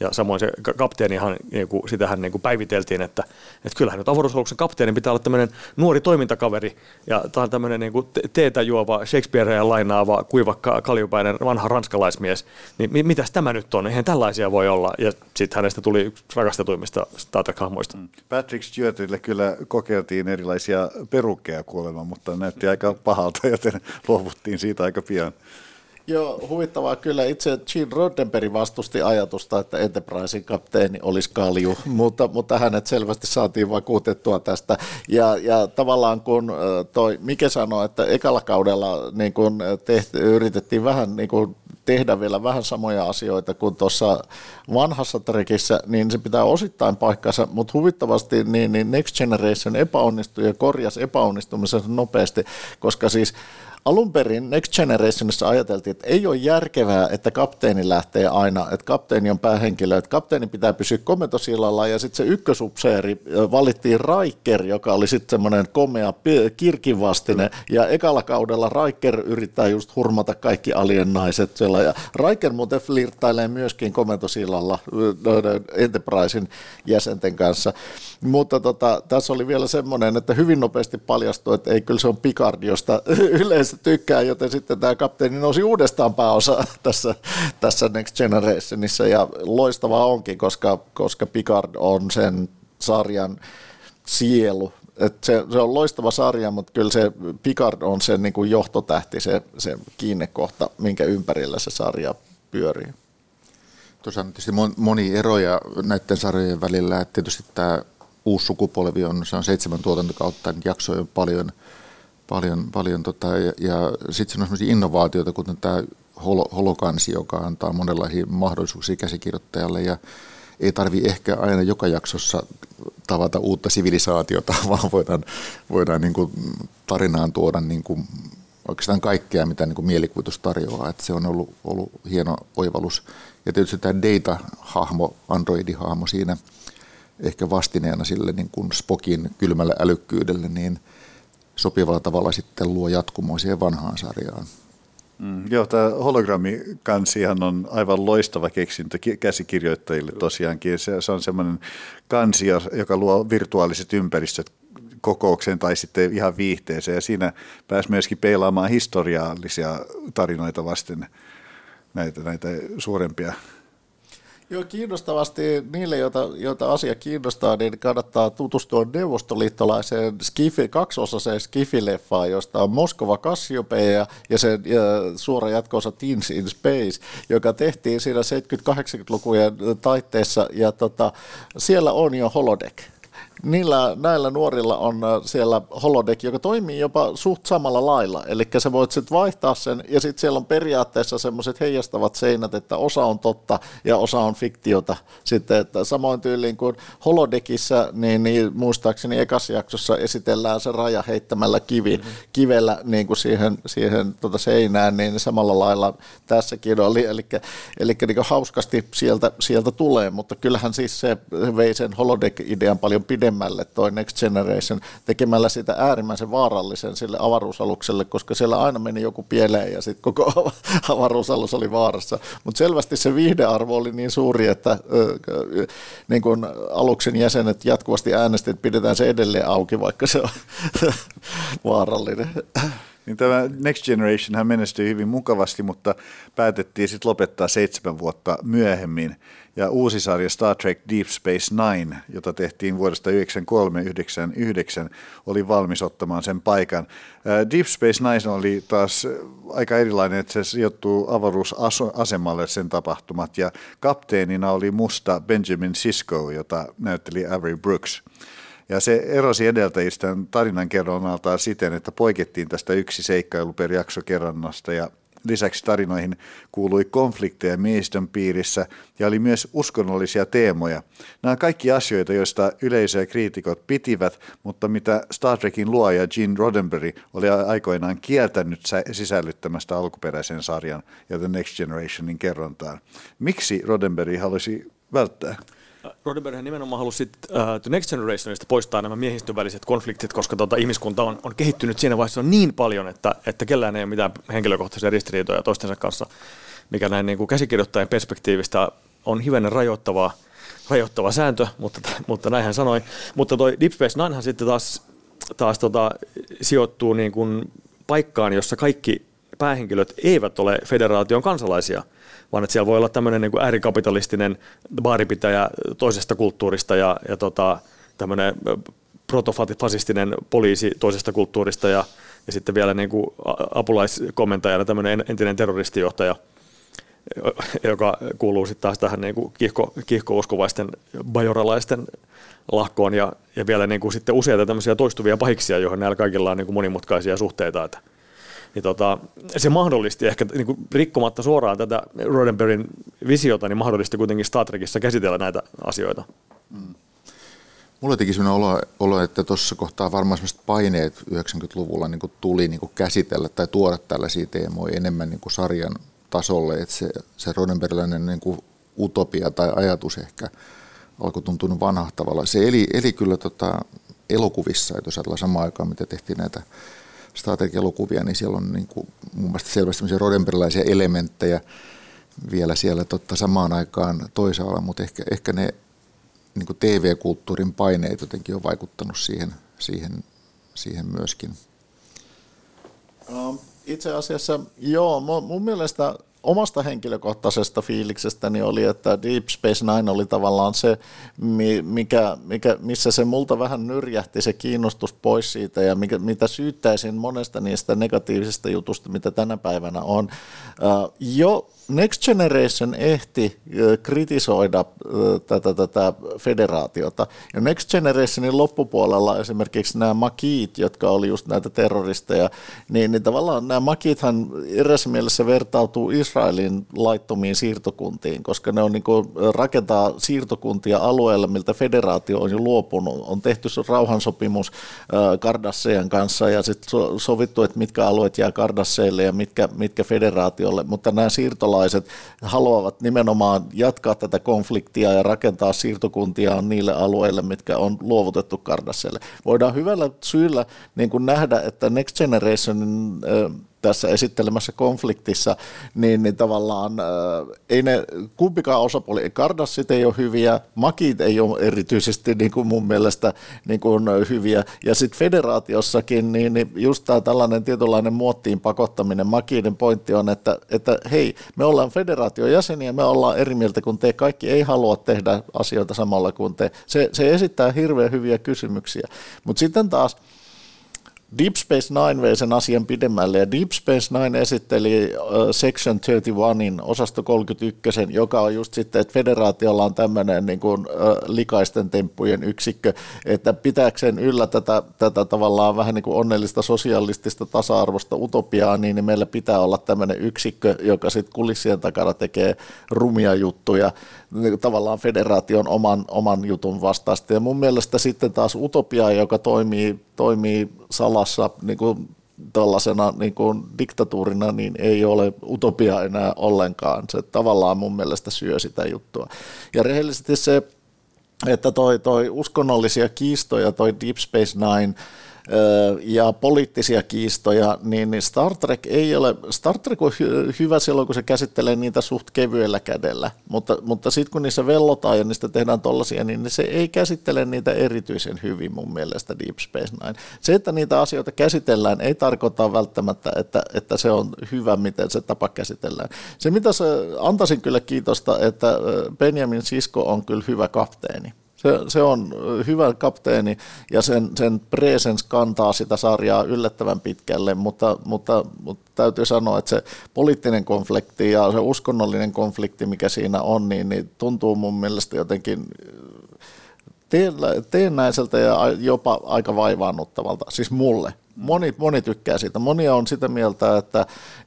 Ja samoin se kapteenihan, niin kuin, sitähän niin kuin päiviteltiin, että, että kyllähän nyt avaruusaluksen kapteenin pitää olla tämmöinen nuori toimintakaveri, ja tämä on tämmöinen niin kuin teetä juova, Shakespearea lainaava, kuivakka, kaljupäinen vanha ranskalaismies, niin mi- mitäs tämä nyt on? Eihän tällaisia voi olla. Ja sitten hänestä tuli yksi rakastetuimmista Star Trek-hahmoista. Mm. Patrick Stewartille kyllä kokeiltiin erilaisia perukkeja kuulemma, mutta näytti aika pahalta, joten luovuttiin siitä aika pian. Joo, huvittavaa kyllä. Itse Gene Roddenberry vastusti ajatusta, että Enterprisein kapteeni olisi kalju, mutta, mutta hänet selvästi saatiin vakuutettua tästä. Ja, ja tavallaan kun toi Mike sanoi, että ekalla kaudella niin kun tehti, yritettiin vähän niin kun tehdä vielä vähän samoja asioita kuin tuossa vanhassa trekissä, niin se pitää osittain paikkansa, mutta huvittavasti niin, niin Next Generation epäonnistui ja korjasi epäonnistumisensa nopeasti, koska siis alun perin Next Generationissa ajateltiin, että ei ole järkevää, että kapteeni lähtee aina, että kapteeni on päähenkilö, että kapteeni pitää pysyä komentosillalla. Ja sitten se ykkösupseeri valittiin Raiker, joka oli sitten semmoinen komea kirkivastine mm. ja ekalla kaudella Raiker yrittää just hurmata kaikki alien naiset siellä. Ja Raiker muuten flirttailee myöskin komentosillalla Enterprisein jäsenten kanssa, mutta tota, tässä oli vielä semmoinen, että hyvin nopeasti paljastui, että ei kyllä se on Picard, yleensä yleensä tykkää, joten sitten tämä kapteeni nousi uudestaan pääosa tässä, tässä Next Generationissa ja loistavaa onkin, koska, koska Picard on sen sarjan sielu. Et se, se on loistava sarja, mutta kyllä se Picard on se niin kuin johtotähti, se, se kiinnekohta, minkä ympärillä se sarja pyörii. Tuossa on tietysti moni eroja näiden sarjojen välillä, että tietysti tämä uusi sukupolvi on, se on seitsemän tuotantokautta, niin jaksoja on paljon – paljon, paljon tota, ja, ja sitten on sellaisia innovaatioita, kuten tämä holo, holokansi, joka antaa monenlaisia mahdollisuuksia käsikirjoittajalle ja ei tarvi ehkä aina joka jaksossa tavata uutta sivilisaatiota, vaan voidaan, voidaan niin kuin tarinaan tuoda niin kuin oikeastaan kaikkea, mitä niin kuin mielikuvitus tarjoaa. Että se on ollut, ollut hieno oivallus. Ja tietysti tämä Data-hahmo, Android-hahmo siinä ehkä vastineena sille niin kuin Spokin kylmälle älykkyydelle, niin sopivalla tavalla sitten luo jatkumoa siihen vanhaan sarjaan. Mm, joo, tämä hologrammikansihan on aivan loistava keksintö käsikirjoittajille tosiaankin. Se, se on semmoinen kansi, joka luo virtuaaliset ympäristöt kokoukseen tai sitten ihan viihteeseen. Ja siinä pääsi myöskin peilaamaan historiallisia tarinoita vasten näitä, näitä suurempia Joo, kiinnostavasti niille, joita, joita asia kiinnostaa, niin kannattaa tutustua neuvostoliittolaiseen Skifi, kaksiosaiseen Skifi-leffaan, josta on Moskova Cassiopeia ja sen ja suora jatkoosa Teens in Space, joka tehtiin siinä 70-80-lukujen taitteessa, ja tota, siellä on jo holodeck niillä, näillä nuorilla on äh, siellä holodeck, joka toimii jopa suht samalla lailla. Eli sä voit sitten vaihtaa sen, ja sitten siellä on periaatteessa semmoiset heijastavat seinät, että osa on totta ja osa on fiktiota. Sitten, että samoin tyyliin kuin holodekissä, niin, niin muistaakseni ekassa jaksossa esitellään se raja heittämällä kivi, mm-hmm. kivellä niin kuin siihen, siihen tota seinään, niin samalla lailla tässäkin oli. Eli, eli niin hauskasti sieltä, sieltä tulee, mutta kyllähän siis se vei sen holodeck-idean paljon pidemmälle pidemmälle toi Next Generation tekemällä sitä äärimmäisen vaarallisen sille avaruusalukselle, koska siellä aina meni joku pieleen ja sitten koko avaruusalus oli vaarassa. Mutta selvästi se viihdearvo oli niin suuri, että niin kun aluksen jäsenet jatkuvasti äänestivät, että pidetään se edelleen auki, vaikka se on vaarallinen. Niin tämä Next Generation hän menestyi hyvin mukavasti, mutta päätettiin sitten lopettaa seitsemän vuotta myöhemmin. Ja uusi sarja Star Trek Deep Space Nine, jota tehtiin vuodesta 1993-1999, oli valmis ottamaan sen paikan. Deep Space Nine oli taas aika erilainen, että se sijoittuu avaruusasemalle sen tapahtumat, ja kapteenina oli musta Benjamin Sisko, jota näytteli Avery Brooks. Ja se erosi tarinan kerronnaltaan siten, että poikettiin tästä yksi seikkailu per jakso kerrannasta ja Lisäksi tarinoihin kuului konflikteja miehistön piirissä ja oli myös uskonnollisia teemoja. Nämä kaikki asioita, joista yleisö ja kriitikot pitivät, mutta mitä Star Trekin luoja Gene Roddenberry oli aikoinaan kieltänyt sisällyttämästä alkuperäisen sarjan ja The Next Generationin kerrontaan. Miksi Roddenberry halusi välttää? Roddenberry nimenomaan halusi uh, The Next Generationista poistaa nämä miehistön väliset konfliktit, koska tota, ihmiskunta on, on kehittynyt siinä vaiheessa niin paljon, että, että kellään ei ole mitään henkilökohtaisia ristiriitoja toistensa kanssa, mikä näin niin kuin käsikirjoittajan perspektiivistä on hivenen rajoittavaa, rajoittava sääntö, mutta, mutta näin hän sanoi. Mutta toi Deep Space Ninehan sitten taas, taas tota, sijoittuu niin kuin paikkaan, jossa kaikki päähenkilöt eivät ole federaation kansalaisia – vaan että siellä voi olla tämmöinen niin kuin äärikapitalistinen baaripitäjä toisesta kulttuurista ja, ja tota, tämmöinen protofasistinen poliisi toisesta kulttuurista ja, ja sitten vielä niin kuin apulaiskomentajana tämmöinen entinen terroristijohtaja, joka kuuluu sitten taas tähän niin kuin kiihko, kiihkouskovaisten bajoralaisten lahkoon ja, ja vielä niin kuin sitten useita tämmöisiä toistuvia pahiksia, joihin näillä kaikilla on niin kuin monimutkaisia suhteita. Että niin tota, se mahdollisti ehkä niin kuin rikkomatta suoraan tätä Roddenberryn visiota, niin mahdollisti kuitenkin Star Trekissa käsitellä näitä asioita. Mm. Mulla teki sellainen olo, olo että tuossa kohtaa varmaan sellaiset paineet 90-luvulla niin kuin tuli niin kuin käsitellä tai tuoda tällaisia teemoja enemmän niin kuin sarjan tasolle, että se, se Roddenberryläinen niin kuin utopia tai ajatus ehkä alkoi tuntua vanhahtavalla. Se eli, eli kyllä tota, elokuvissa, että jos ajatellaan samaan aikaan, mitä tehtiin näitä Star Trek-elokuvia, niin siellä on niin kuin, mun mielestä selvästi Roddenberrylaisia elementtejä vielä siellä totta samaan aikaan toisaalla, mutta ehkä, ehkä ne niin kuin TV-kulttuurin paineet jotenkin on vaikuttanut siihen, siihen, siihen myöskin. Itse asiassa joo, mun mielestä omasta henkilökohtaisesta fiiliksestäni oli, että Deep Space Nine oli tavallaan se, mikä, mikä, missä se multa vähän nyrjähti se kiinnostus pois siitä ja mikä, mitä syyttäisin monesta niistä negatiivisista jutusta, mitä tänä päivänä on. Jo Next Generation ehti kritisoida tätä, tätä federaatiota. Ja Next Generationin loppupuolella esimerkiksi nämä makiit, jotka oli just näitä terroristeja, niin, niin tavallaan nämä makithan erässä mielessä vertautuu Israel Israelin laittomiin siirtokuntiin, koska ne on niin kuin, rakentaa siirtokuntia alueelle, miltä federaatio on jo luopunut. On tehty rauhansopimus Kardassejan kanssa ja sitten sovittu, että mitkä alueet jää Kardasseille ja mitkä, mitkä federaatiolle, mutta nämä siirtolaiset haluavat nimenomaan jatkaa tätä konfliktia ja rakentaa siirtokuntia niille alueille, mitkä on luovutettu Kardasseille. Voidaan hyvällä syyllä niin kuin nähdä, että Next Generationin tässä esittelemässä konfliktissa, niin, niin tavallaan äh, ei ne, kumpikaan osapuoli, Kardassit ei ole hyviä, Makit ei ole erityisesti niin kuin mun mielestä niin kuin hyviä, ja sitten federaatiossakin, niin, niin just tämä tällainen tietynlainen muottiin pakottaminen, Makiden pointti on, että, että hei, me ollaan federaation jäseniä, me ollaan eri mieltä kuin te, kaikki ei halua tehdä asioita samalla kuin te. Se, se esittää hirveän hyviä kysymyksiä, mutta sitten taas, Deep Space Nine vei sen asian pidemmälle ja Deep Space Nine esitteli Section 31, osasto 31, joka on just sitten, että federaatiolla on tämmöinen niin kuin, likaisten temppujen yksikkö, että pitääkseen yllä tätä, tätä tavallaan vähän niin kuin onnellista sosialistista tasa-arvosta utopiaa, niin, niin meillä pitää olla tämmöinen yksikkö, joka sitten kulissien takana tekee rumia juttuja niin tavallaan federaation oman, oman jutun vastaista. Ja mun mielestä sitten taas utopia, joka toimii, toimii salassa niin kuin tällaisena niin kuin diktatuurina, niin ei ole utopia enää ollenkaan. Se tavallaan mun mielestä syö sitä juttua. Ja rehellisesti se, että toi, toi uskonnollisia kiistoja, toi Deep Space Nine, ja poliittisia kiistoja, niin Star Trek ei ole, Star Trek on hy- hyvä silloin, kun se käsittelee niitä suht kevyellä kädellä, mutta, mutta sitten kun niissä vellotaan ja niistä tehdään tollaisia, niin se ei käsittele niitä erityisen hyvin mun mielestä Deep Space Nine. Se, että niitä asioita käsitellään, ei tarkoita välttämättä, että, että se on hyvä, miten se tapa käsitellään. Se, mitä se, antaisin kyllä kiitosta, että Benjamin Sisko on kyllä hyvä kapteeni. Se, se on hyvä kapteeni ja sen, sen presence kantaa sitä sarjaa yllättävän pitkälle, mutta, mutta, mutta täytyy sanoa, että se poliittinen konflikti ja se uskonnollinen konflikti, mikä siinä on, niin, niin tuntuu mun mielestä jotenkin teennäiseltä ja jopa aika vaivaannuttavalta, siis mulle. Moni, moni tykkää siitä. Monia on sitä mieltä, että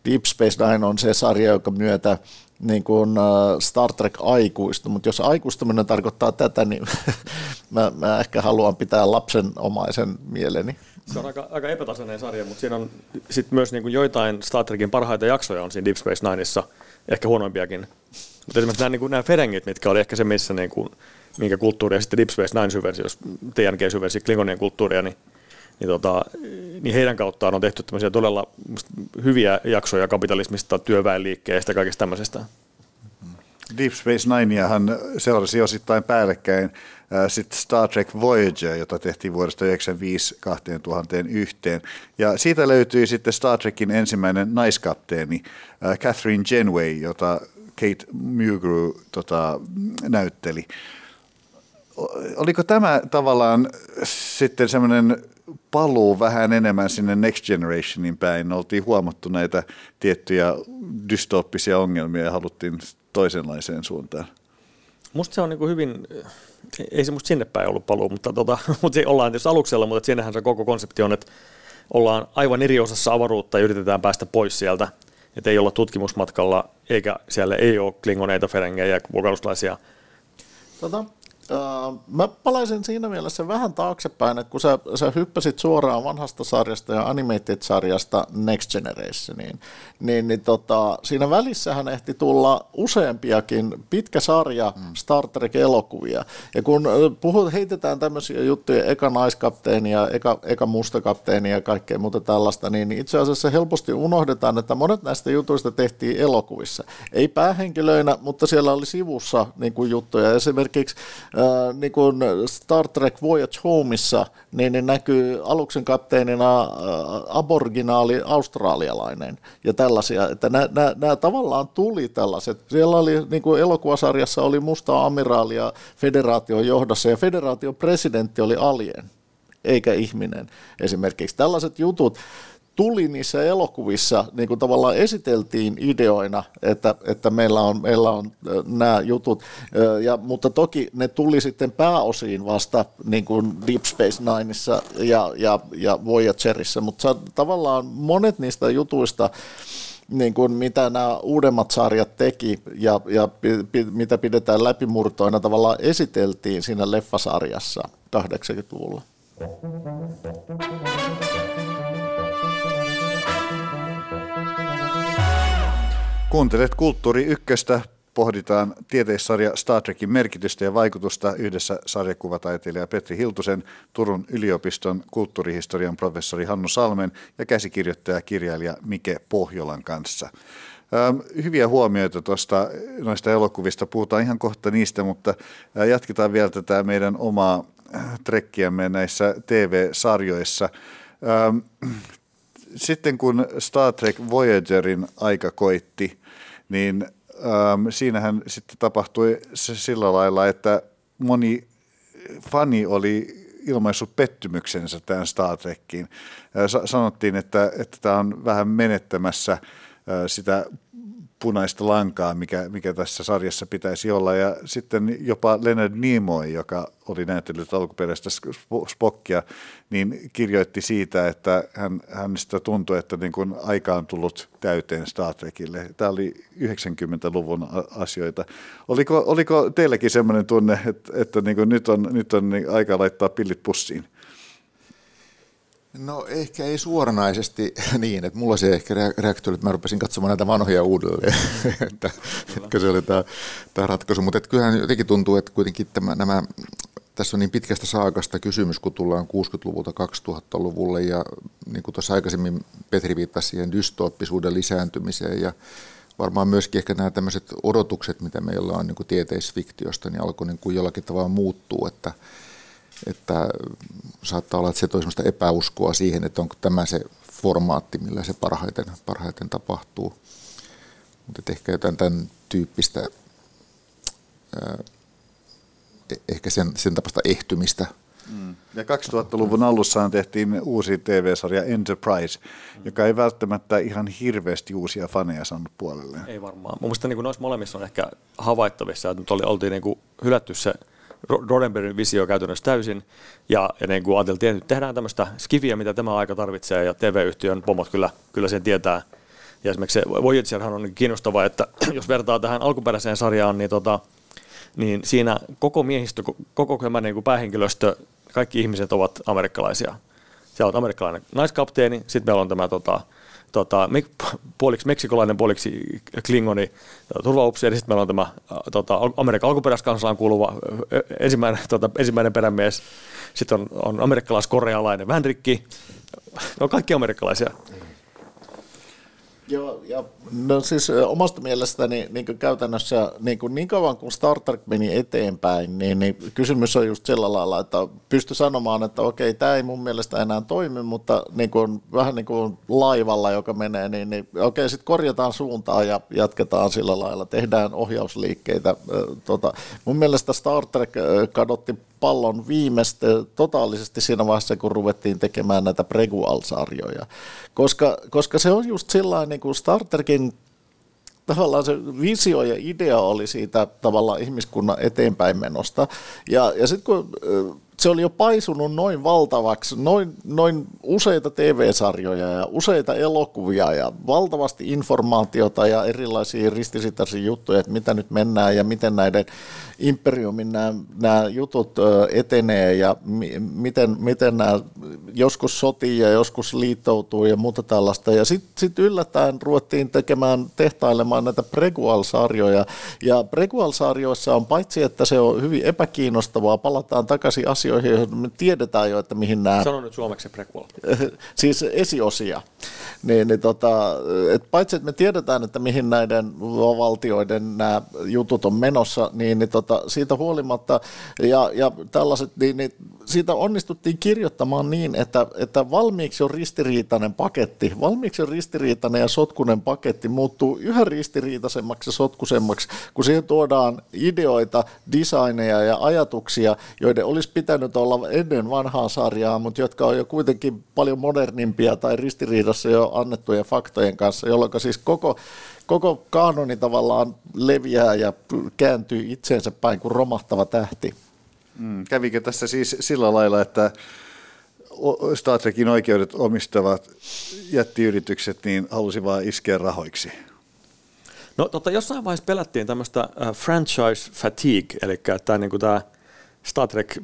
Deep Space Nine on se sarja, joka myötä niin kuin äh, Star Trek aikuistu, mutta jos aikuistuminen tarkoittaa tätä, niin mä, mä ehkä haluan pitää lapsenomaisen mieleni. Se on aika, aika epätasainen sarja, mutta siinä on sit myös niin kuin joitain Star Trekin parhaita jaksoja on siinä Deep Space Nineissa, ehkä huonompiakin. Mutta esimerkiksi nämä, niin kuin, nämä Ferengit, mitkä oli ehkä se, missä niin kuin, minkä kulttuuria sitten Deep Space Nine syversi, jos TNG syversi Klingonien kulttuuria, niin niin, tota, niin heidän kauttaan on tehty tämmöisiä todella hyviä jaksoja kapitalismista, työväenliikkeestä ja kaikesta tämmöisestä. Deep Space Nineahan seurasi osittain päällekkäin sitten Star Trek Voyager, jota tehtiin vuodesta 1995 2001. Ja siitä löytyi sitten Star Trekin ensimmäinen naiskapteeni Catherine Genway, jota Kate Mulgrew tota, näytteli. Oliko tämä tavallaan sitten semmoinen paluu vähän enemmän sinne Next Generationin päin. Oltiin huomattu näitä tiettyjä dystooppisia ongelmia ja haluttiin toisenlaiseen suuntaan. Musta se on niin hyvin, ei se musta sinne päin ollut paluu, mutta, tota, mutta se ollaan tietysti aluksella, mutta siinähän se koko konsepti on, että ollaan aivan eri osassa avaruutta ja yritetään päästä pois sieltä. Että ei olla tutkimusmatkalla, eikä siellä ei ole klingoneita, ferengejä ja vokaluslaisia. Tota, mä palaisin siinä mielessä vähän taaksepäin, että kun sä, sä hyppäsit suoraan vanhasta sarjasta ja animated-sarjasta Next Generationiin, niin, niin tota, siinä välissähän ehti tulla useampiakin pitkä sarja mm. Star Trek-elokuvia. Ja kun puhut, heitetään tämmöisiä juttuja, eka naiskapteeni ja eka, eka mustakapteeni ja kaikkea muuta tällaista, niin itse asiassa helposti unohdetaan, että monet näistä jutuista tehtiin elokuvissa. Ei päähenkilöinä, mutta siellä oli sivussa niin kuin juttuja. Esimerkiksi äh, niin kuin Star Trek Voyage Homeissa niin, niin näkyy aluksen kapteenina äh, aboriginaali australialainen ja tällaisia, että nämä tavallaan tuli tällaiset. Siellä oli niin kuin elokuvasarjassa oli musta amiraalia federaation johdossa ja federaation presidentti oli alien eikä ihminen esimerkiksi. Tällaiset jutut, tuli niissä elokuvissa, niin kuin tavallaan esiteltiin ideoina, että, että meillä on, meillä on nämä jutut, ja, mutta toki ne tuli sitten pääosiin vasta niin kuin Deep Space Nineissa ja, ja, ja Voyagerissa, mutta tavallaan monet niistä jutuista, niin kuin mitä nämä uudemmat sarjat teki ja, ja pi, mitä pidetään läpimurtoina tavallaan esiteltiin siinä leffasarjassa 80-luvulla. Kuuntelet Kulttuuri Ykköstä, pohditaan tieteissarja Star Trekin merkitystä ja vaikutusta yhdessä sarjakuvataiteilija Petri Hiltusen, Turun yliopiston kulttuurihistorian professori Hannu Salmen ja käsikirjoittaja kirjailija Mike Pohjolan kanssa. Ähm, hyviä huomioita tuosta noista elokuvista, puhutaan ihan kohta niistä, mutta äh, jatketaan vielä tätä meidän omaa äh, trekkiämme näissä TV-sarjoissa. Ähm, sitten kun Star Trek Voyagerin aika koitti, niin ähm, siinähän sitten tapahtui se sillä lailla, että moni fani oli ilmaissut pettymyksensä tähän Star Trekkiin. Sanottiin, että, että tämä on vähän menettämässä sitä punaista lankaa, mikä, mikä tässä sarjassa pitäisi olla. Ja sitten jopa Leonard Nimoy, joka oli näytellyt alkuperäistä Spockia, niin kirjoitti siitä, että hän, hänestä tuntui, että niin kuin aika on tullut täyteen Star Trekille. Tämä oli 90-luvun asioita. Oliko, oliko teilläkin sellainen tunne, että, että niin kuin nyt on, nyt on niin aika laittaa pillit pussiin? No ehkä ei suoranaisesti niin, että mulla se ehkä reaktio, että mä rupesin katsomaan näitä vanhoja uudelleen, että, että se oli tämä, tämä ratkaisu, mutta että kyllähän jotenkin tuntuu, että kuitenkin tämä, nämä, tässä on niin pitkästä saakasta kysymys, kun tullaan 60-luvulta 2000-luvulle ja niin kuin tuossa aikaisemmin Petri viittasi siihen dystooppisuuden lisääntymiseen ja varmaan myöskin ehkä nämä tämmöiset odotukset, mitä meillä on niin kuin tieteisfiktiosta, niin alkoi niin kuin jollakin tavalla muuttuu, että että saattaa olla, että se toi sellaista epäuskoa siihen, että onko tämä se formaatti, millä se parhaiten, parhaiten tapahtuu. Mutta ehkä jotain tämän tyyppistä, e-, ehkä sen, sen tapasta ehtymistä. Mm. Ja 2000-luvun alussa tehtiin uusi TV-sarja Enterprise, mm. joka ei välttämättä ihan hirveästi uusia faneja saanut puolelle. Ei varmaan. Mun mielestä niin noissa molemmissa on ehkä havaittavissa, että nyt oli, oltiin niin hylätty se – Roddenbergin visio käytännössä täysin, ja, ja niin kuin ajateltiin, että nyt tehdään tämmöistä skiviä, mitä tämä aika tarvitsee, ja TV-yhtiön pomot kyllä, kyllä sen tietää. Ja esimerkiksi Voyagerhan on kiinnostava, että jos vertaa tähän alkuperäiseen sarjaan, niin, tota, niin siinä koko miehistö, koko tämä niin kuin päähenkilöstö, kaikki ihmiset ovat amerikkalaisia. Siellä on amerikkalainen naiskapteeni, sitten meillä on tämä tota, tota, puoliksi meksikolainen, puoliksi klingoni turvaupsi, ja sitten meillä on tämä tota, Amerikan alkuperäiskansalaan kuuluva ensimmäinen, tota, ensimmäinen perämies, sitten on, on amerikkalais-korealainen vänrikki, ne on kaikki amerikkalaisia. Joo, ja no siis omasta mielestäni niin käytännössä niin, kuin niin kauan kuin Star Trek meni eteenpäin, niin, niin kysymys on just sillä lailla, että pysty sanomaan, että okei, tämä ei mun mielestä enää toimi, mutta niin kuin, vähän niin kuin laivalla, joka menee, niin, niin okei, sitten korjataan suuntaa ja jatketaan sillä lailla, tehdään ohjausliikkeitä. Tota, mun mielestä Star Trek kadotti pallon viimeistä totaalisesti siinä vaiheessa, kun ruvettiin tekemään näitä prequel-sarjoja. Koska, koska se on just sellainen niin kuin Star Trekin tavallaan se visio ja idea oli siitä tavallaan ihmiskunnan eteenpäin menosta. Ja, ja sitten kun se oli jo paisunut noin valtavaksi, noin, noin useita TV-sarjoja ja useita elokuvia ja valtavasti informaatiota ja erilaisia ristisitaisia juttuja, että mitä nyt mennään ja miten näiden imperiumin nämä, nämä jutut etenee ja mi, miten, miten nämä joskus sotii ja joskus liittoutuu ja muuta tällaista. Ja sitten sit yllättäen ruvettiin tekemään, tehtailemaan näitä prequel-sarjoja. Ja prequel-sarjoissa on paitsi, että se on hyvin epäkiinnostavaa, palataan takaisin asioihin, joihin me tiedetään jo, että mihin nämä... Sano nyt suomeksi prequel. siis esiosia. Niin, niin tota, et paitsi, että me tiedetään, että mihin näiden valtioiden nämä jutut on menossa, niin, niin tota, siitä huolimatta ja, ja tällaiset, niin, niin siitä onnistuttiin kirjoittamaan niin, että, että valmiiksi on ristiriitainen paketti, valmiiksi on ristiriitainen ja sotkunen paketti muuttuu yhä ristiriitaisemmaksi ja sotkusemmaksi, kun siihen tuodaan ideoita, designeja ja ajatuksia, joiden olisi pitänyt olla ennen vanhaa sarjaa, mutta jotka on jo kuitenkin paljon modernimpia tai ristiriidassa jo annettujen faktojen kanssa, jolloin siis koko koko kanoni tavallaan leviää ja kääntyy itseensä päin kuin romahtava tähti. Mm, kävikö tässä siis sillä lailla, että Star Trekin oikeudet omistavat jättiyritykset niin halusi vaan iskeä rahoiksi. No tota, jossain vaiheessa pelättiin tämmöistä äh, franchise fatigue, eli tämä niin tämä Star Trek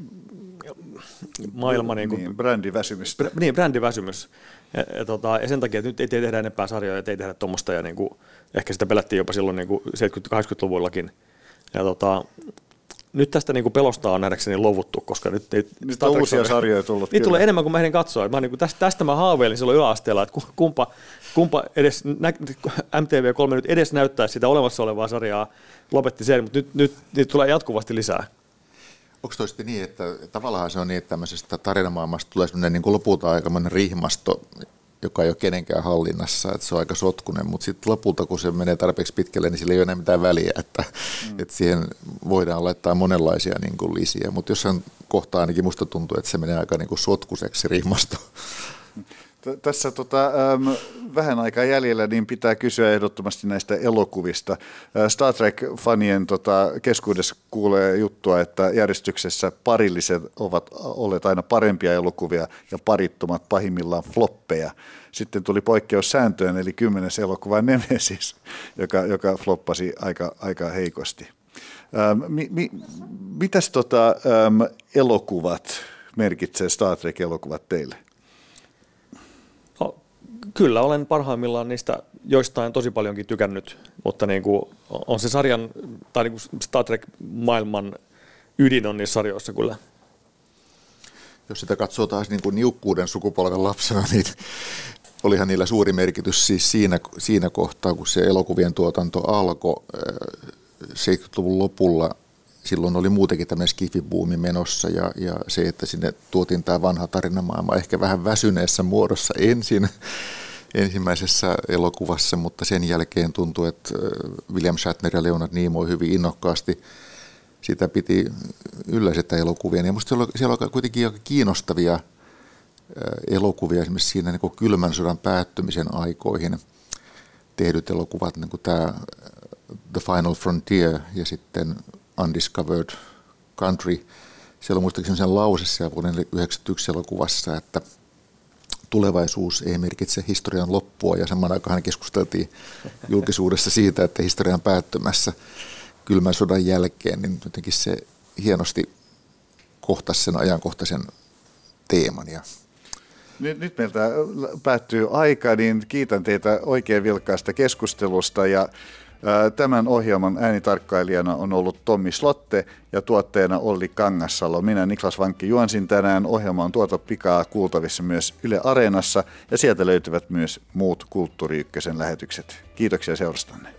maailma. Niin, kuin, niin brändiväsymys. Br- niin, brändiväsymys. Ja, ja, tota, ja sen takia, että nyt ei tehdä enempää sarjoja, ei tehdä tuommoista, ja niin kuin, ehkä sitä pelättiin jopa silloin niin 70-80-luvullakin. Ja tota, nyt tästä niin kuin pelosta on nähdäkseni luvuttu, koska nyt, nyt, nyt on uusia sarjoja tullut. Niitä tulee enemmän kuin mä ehdin katsoa. Mä niin kuin tästä, tästä mä haaveilin silloin yläasteella, että kumpa, kumpa edes, nä, MTV3 nyt edes näyttää sitä olemassa olevaa sarjaa, lopetti sen, mutta nyt, nyt niitä tulee jatkuvasti lisää. Onko toi sitten niin, että tavallaan se on niin, että tämmöisestä tarinamaailmasta tulee sellainen niin lopulta aikamoinen rihmasto, joka ei ole kenenkään hallinnassa, että se on aika sotkunen, mutta sitten lopulta, kun se menee tarpeeksi pitkälle, niin sillä ei ole enää mitään väliä, että, mm. että siihen voidaan laittaa monenlaisia niin kuin lisiä, mutta jossain kohtaa ainakin musta tuntuu, että se menee aika niin kuin sotkuseksi rihmasto. Tässä tota, ähm, vähän aikaa jäljellä, niin pitää kysyä ehdottomasti näistä elokuvista. Star Trek-fanien tota, keskuudessa kuulee juttua, että järjestyksessä parilliset ovat olleet aina parempia elokuvia ja parittomat pahimmillaan floppeja. Sitten tuli poikkeus sääntöön, eli kymmenes elokuva Nemesis, joka, joka floppasi aika, aika heikosti. Ähm, mi, mi, mitäs tota, ähm, elokuvat merkitsee Star Trek-elokuvat teille? Kyllä olen parhaimmillaan niistä joistain tosi paljonkin tykännyt, mutta niin kuin on se sarjan, tai niin kuin Star Trek-maailman ydin on niissä sarjoissa kyllä. Jos sitä katsoo taas niin kuin niukkuuden sukupolven lapsena, niin olihan niillä suuri merkitys siis siinä, siinä kohtaa, kun se elokuvien tuotanto alkoi 70-luvun äh, lopulla. Silloin oli muutenkin tämmöinen skifibuumi menossa ja, ja se, että sinne tuotiin tämä vanha tarinamaailma ehkä vähän väsyneessä muodossa ensin ensimmäisessä elokuvassa, mutta sen jälkeen tuntui, että William Shatner ja Leonard Nimoy hyvin innokkaasti sitä piti yllä sitä elokuvia. Ja musta siellä on kuitenkin aika kiinnostavia elokuvia esimerkiksi siinä niin kylmän sodan päättymisen aikoihin tehdyt elokuvat, niin kuin tämä The Final Frontier ja sitten Undiscovered Country. Siellä on muistaakseni sen lause siellä vuoden 1991 elokuvassa, että – tulevaisuus ei merkitse historian loppua ja saman aikaan keskusteltiin julkisuudessa siitä, että historian päättymässä kylmän sodan jälkeen, niin jotenkin se hienosti kohtasi sen ajankohtaisen teeman. Ja nyt, nyt meiltä päättyy aika, niin kiitän teitä oikein vilkkaasta keskustelusta ja Tämän ohjelman äänitarkkailijana on ollut Tommi Slotte ja tuotteena Olli Kangassalo. Minä Niklas Vankki juonsin tänään. Ohjelma on tuota pikaa kuultavissa myös Yle Areenassa ja sieltä löytyvät myös muut Kulttuuri Ykkösen lähetykset. Kiitoksia seurastanne.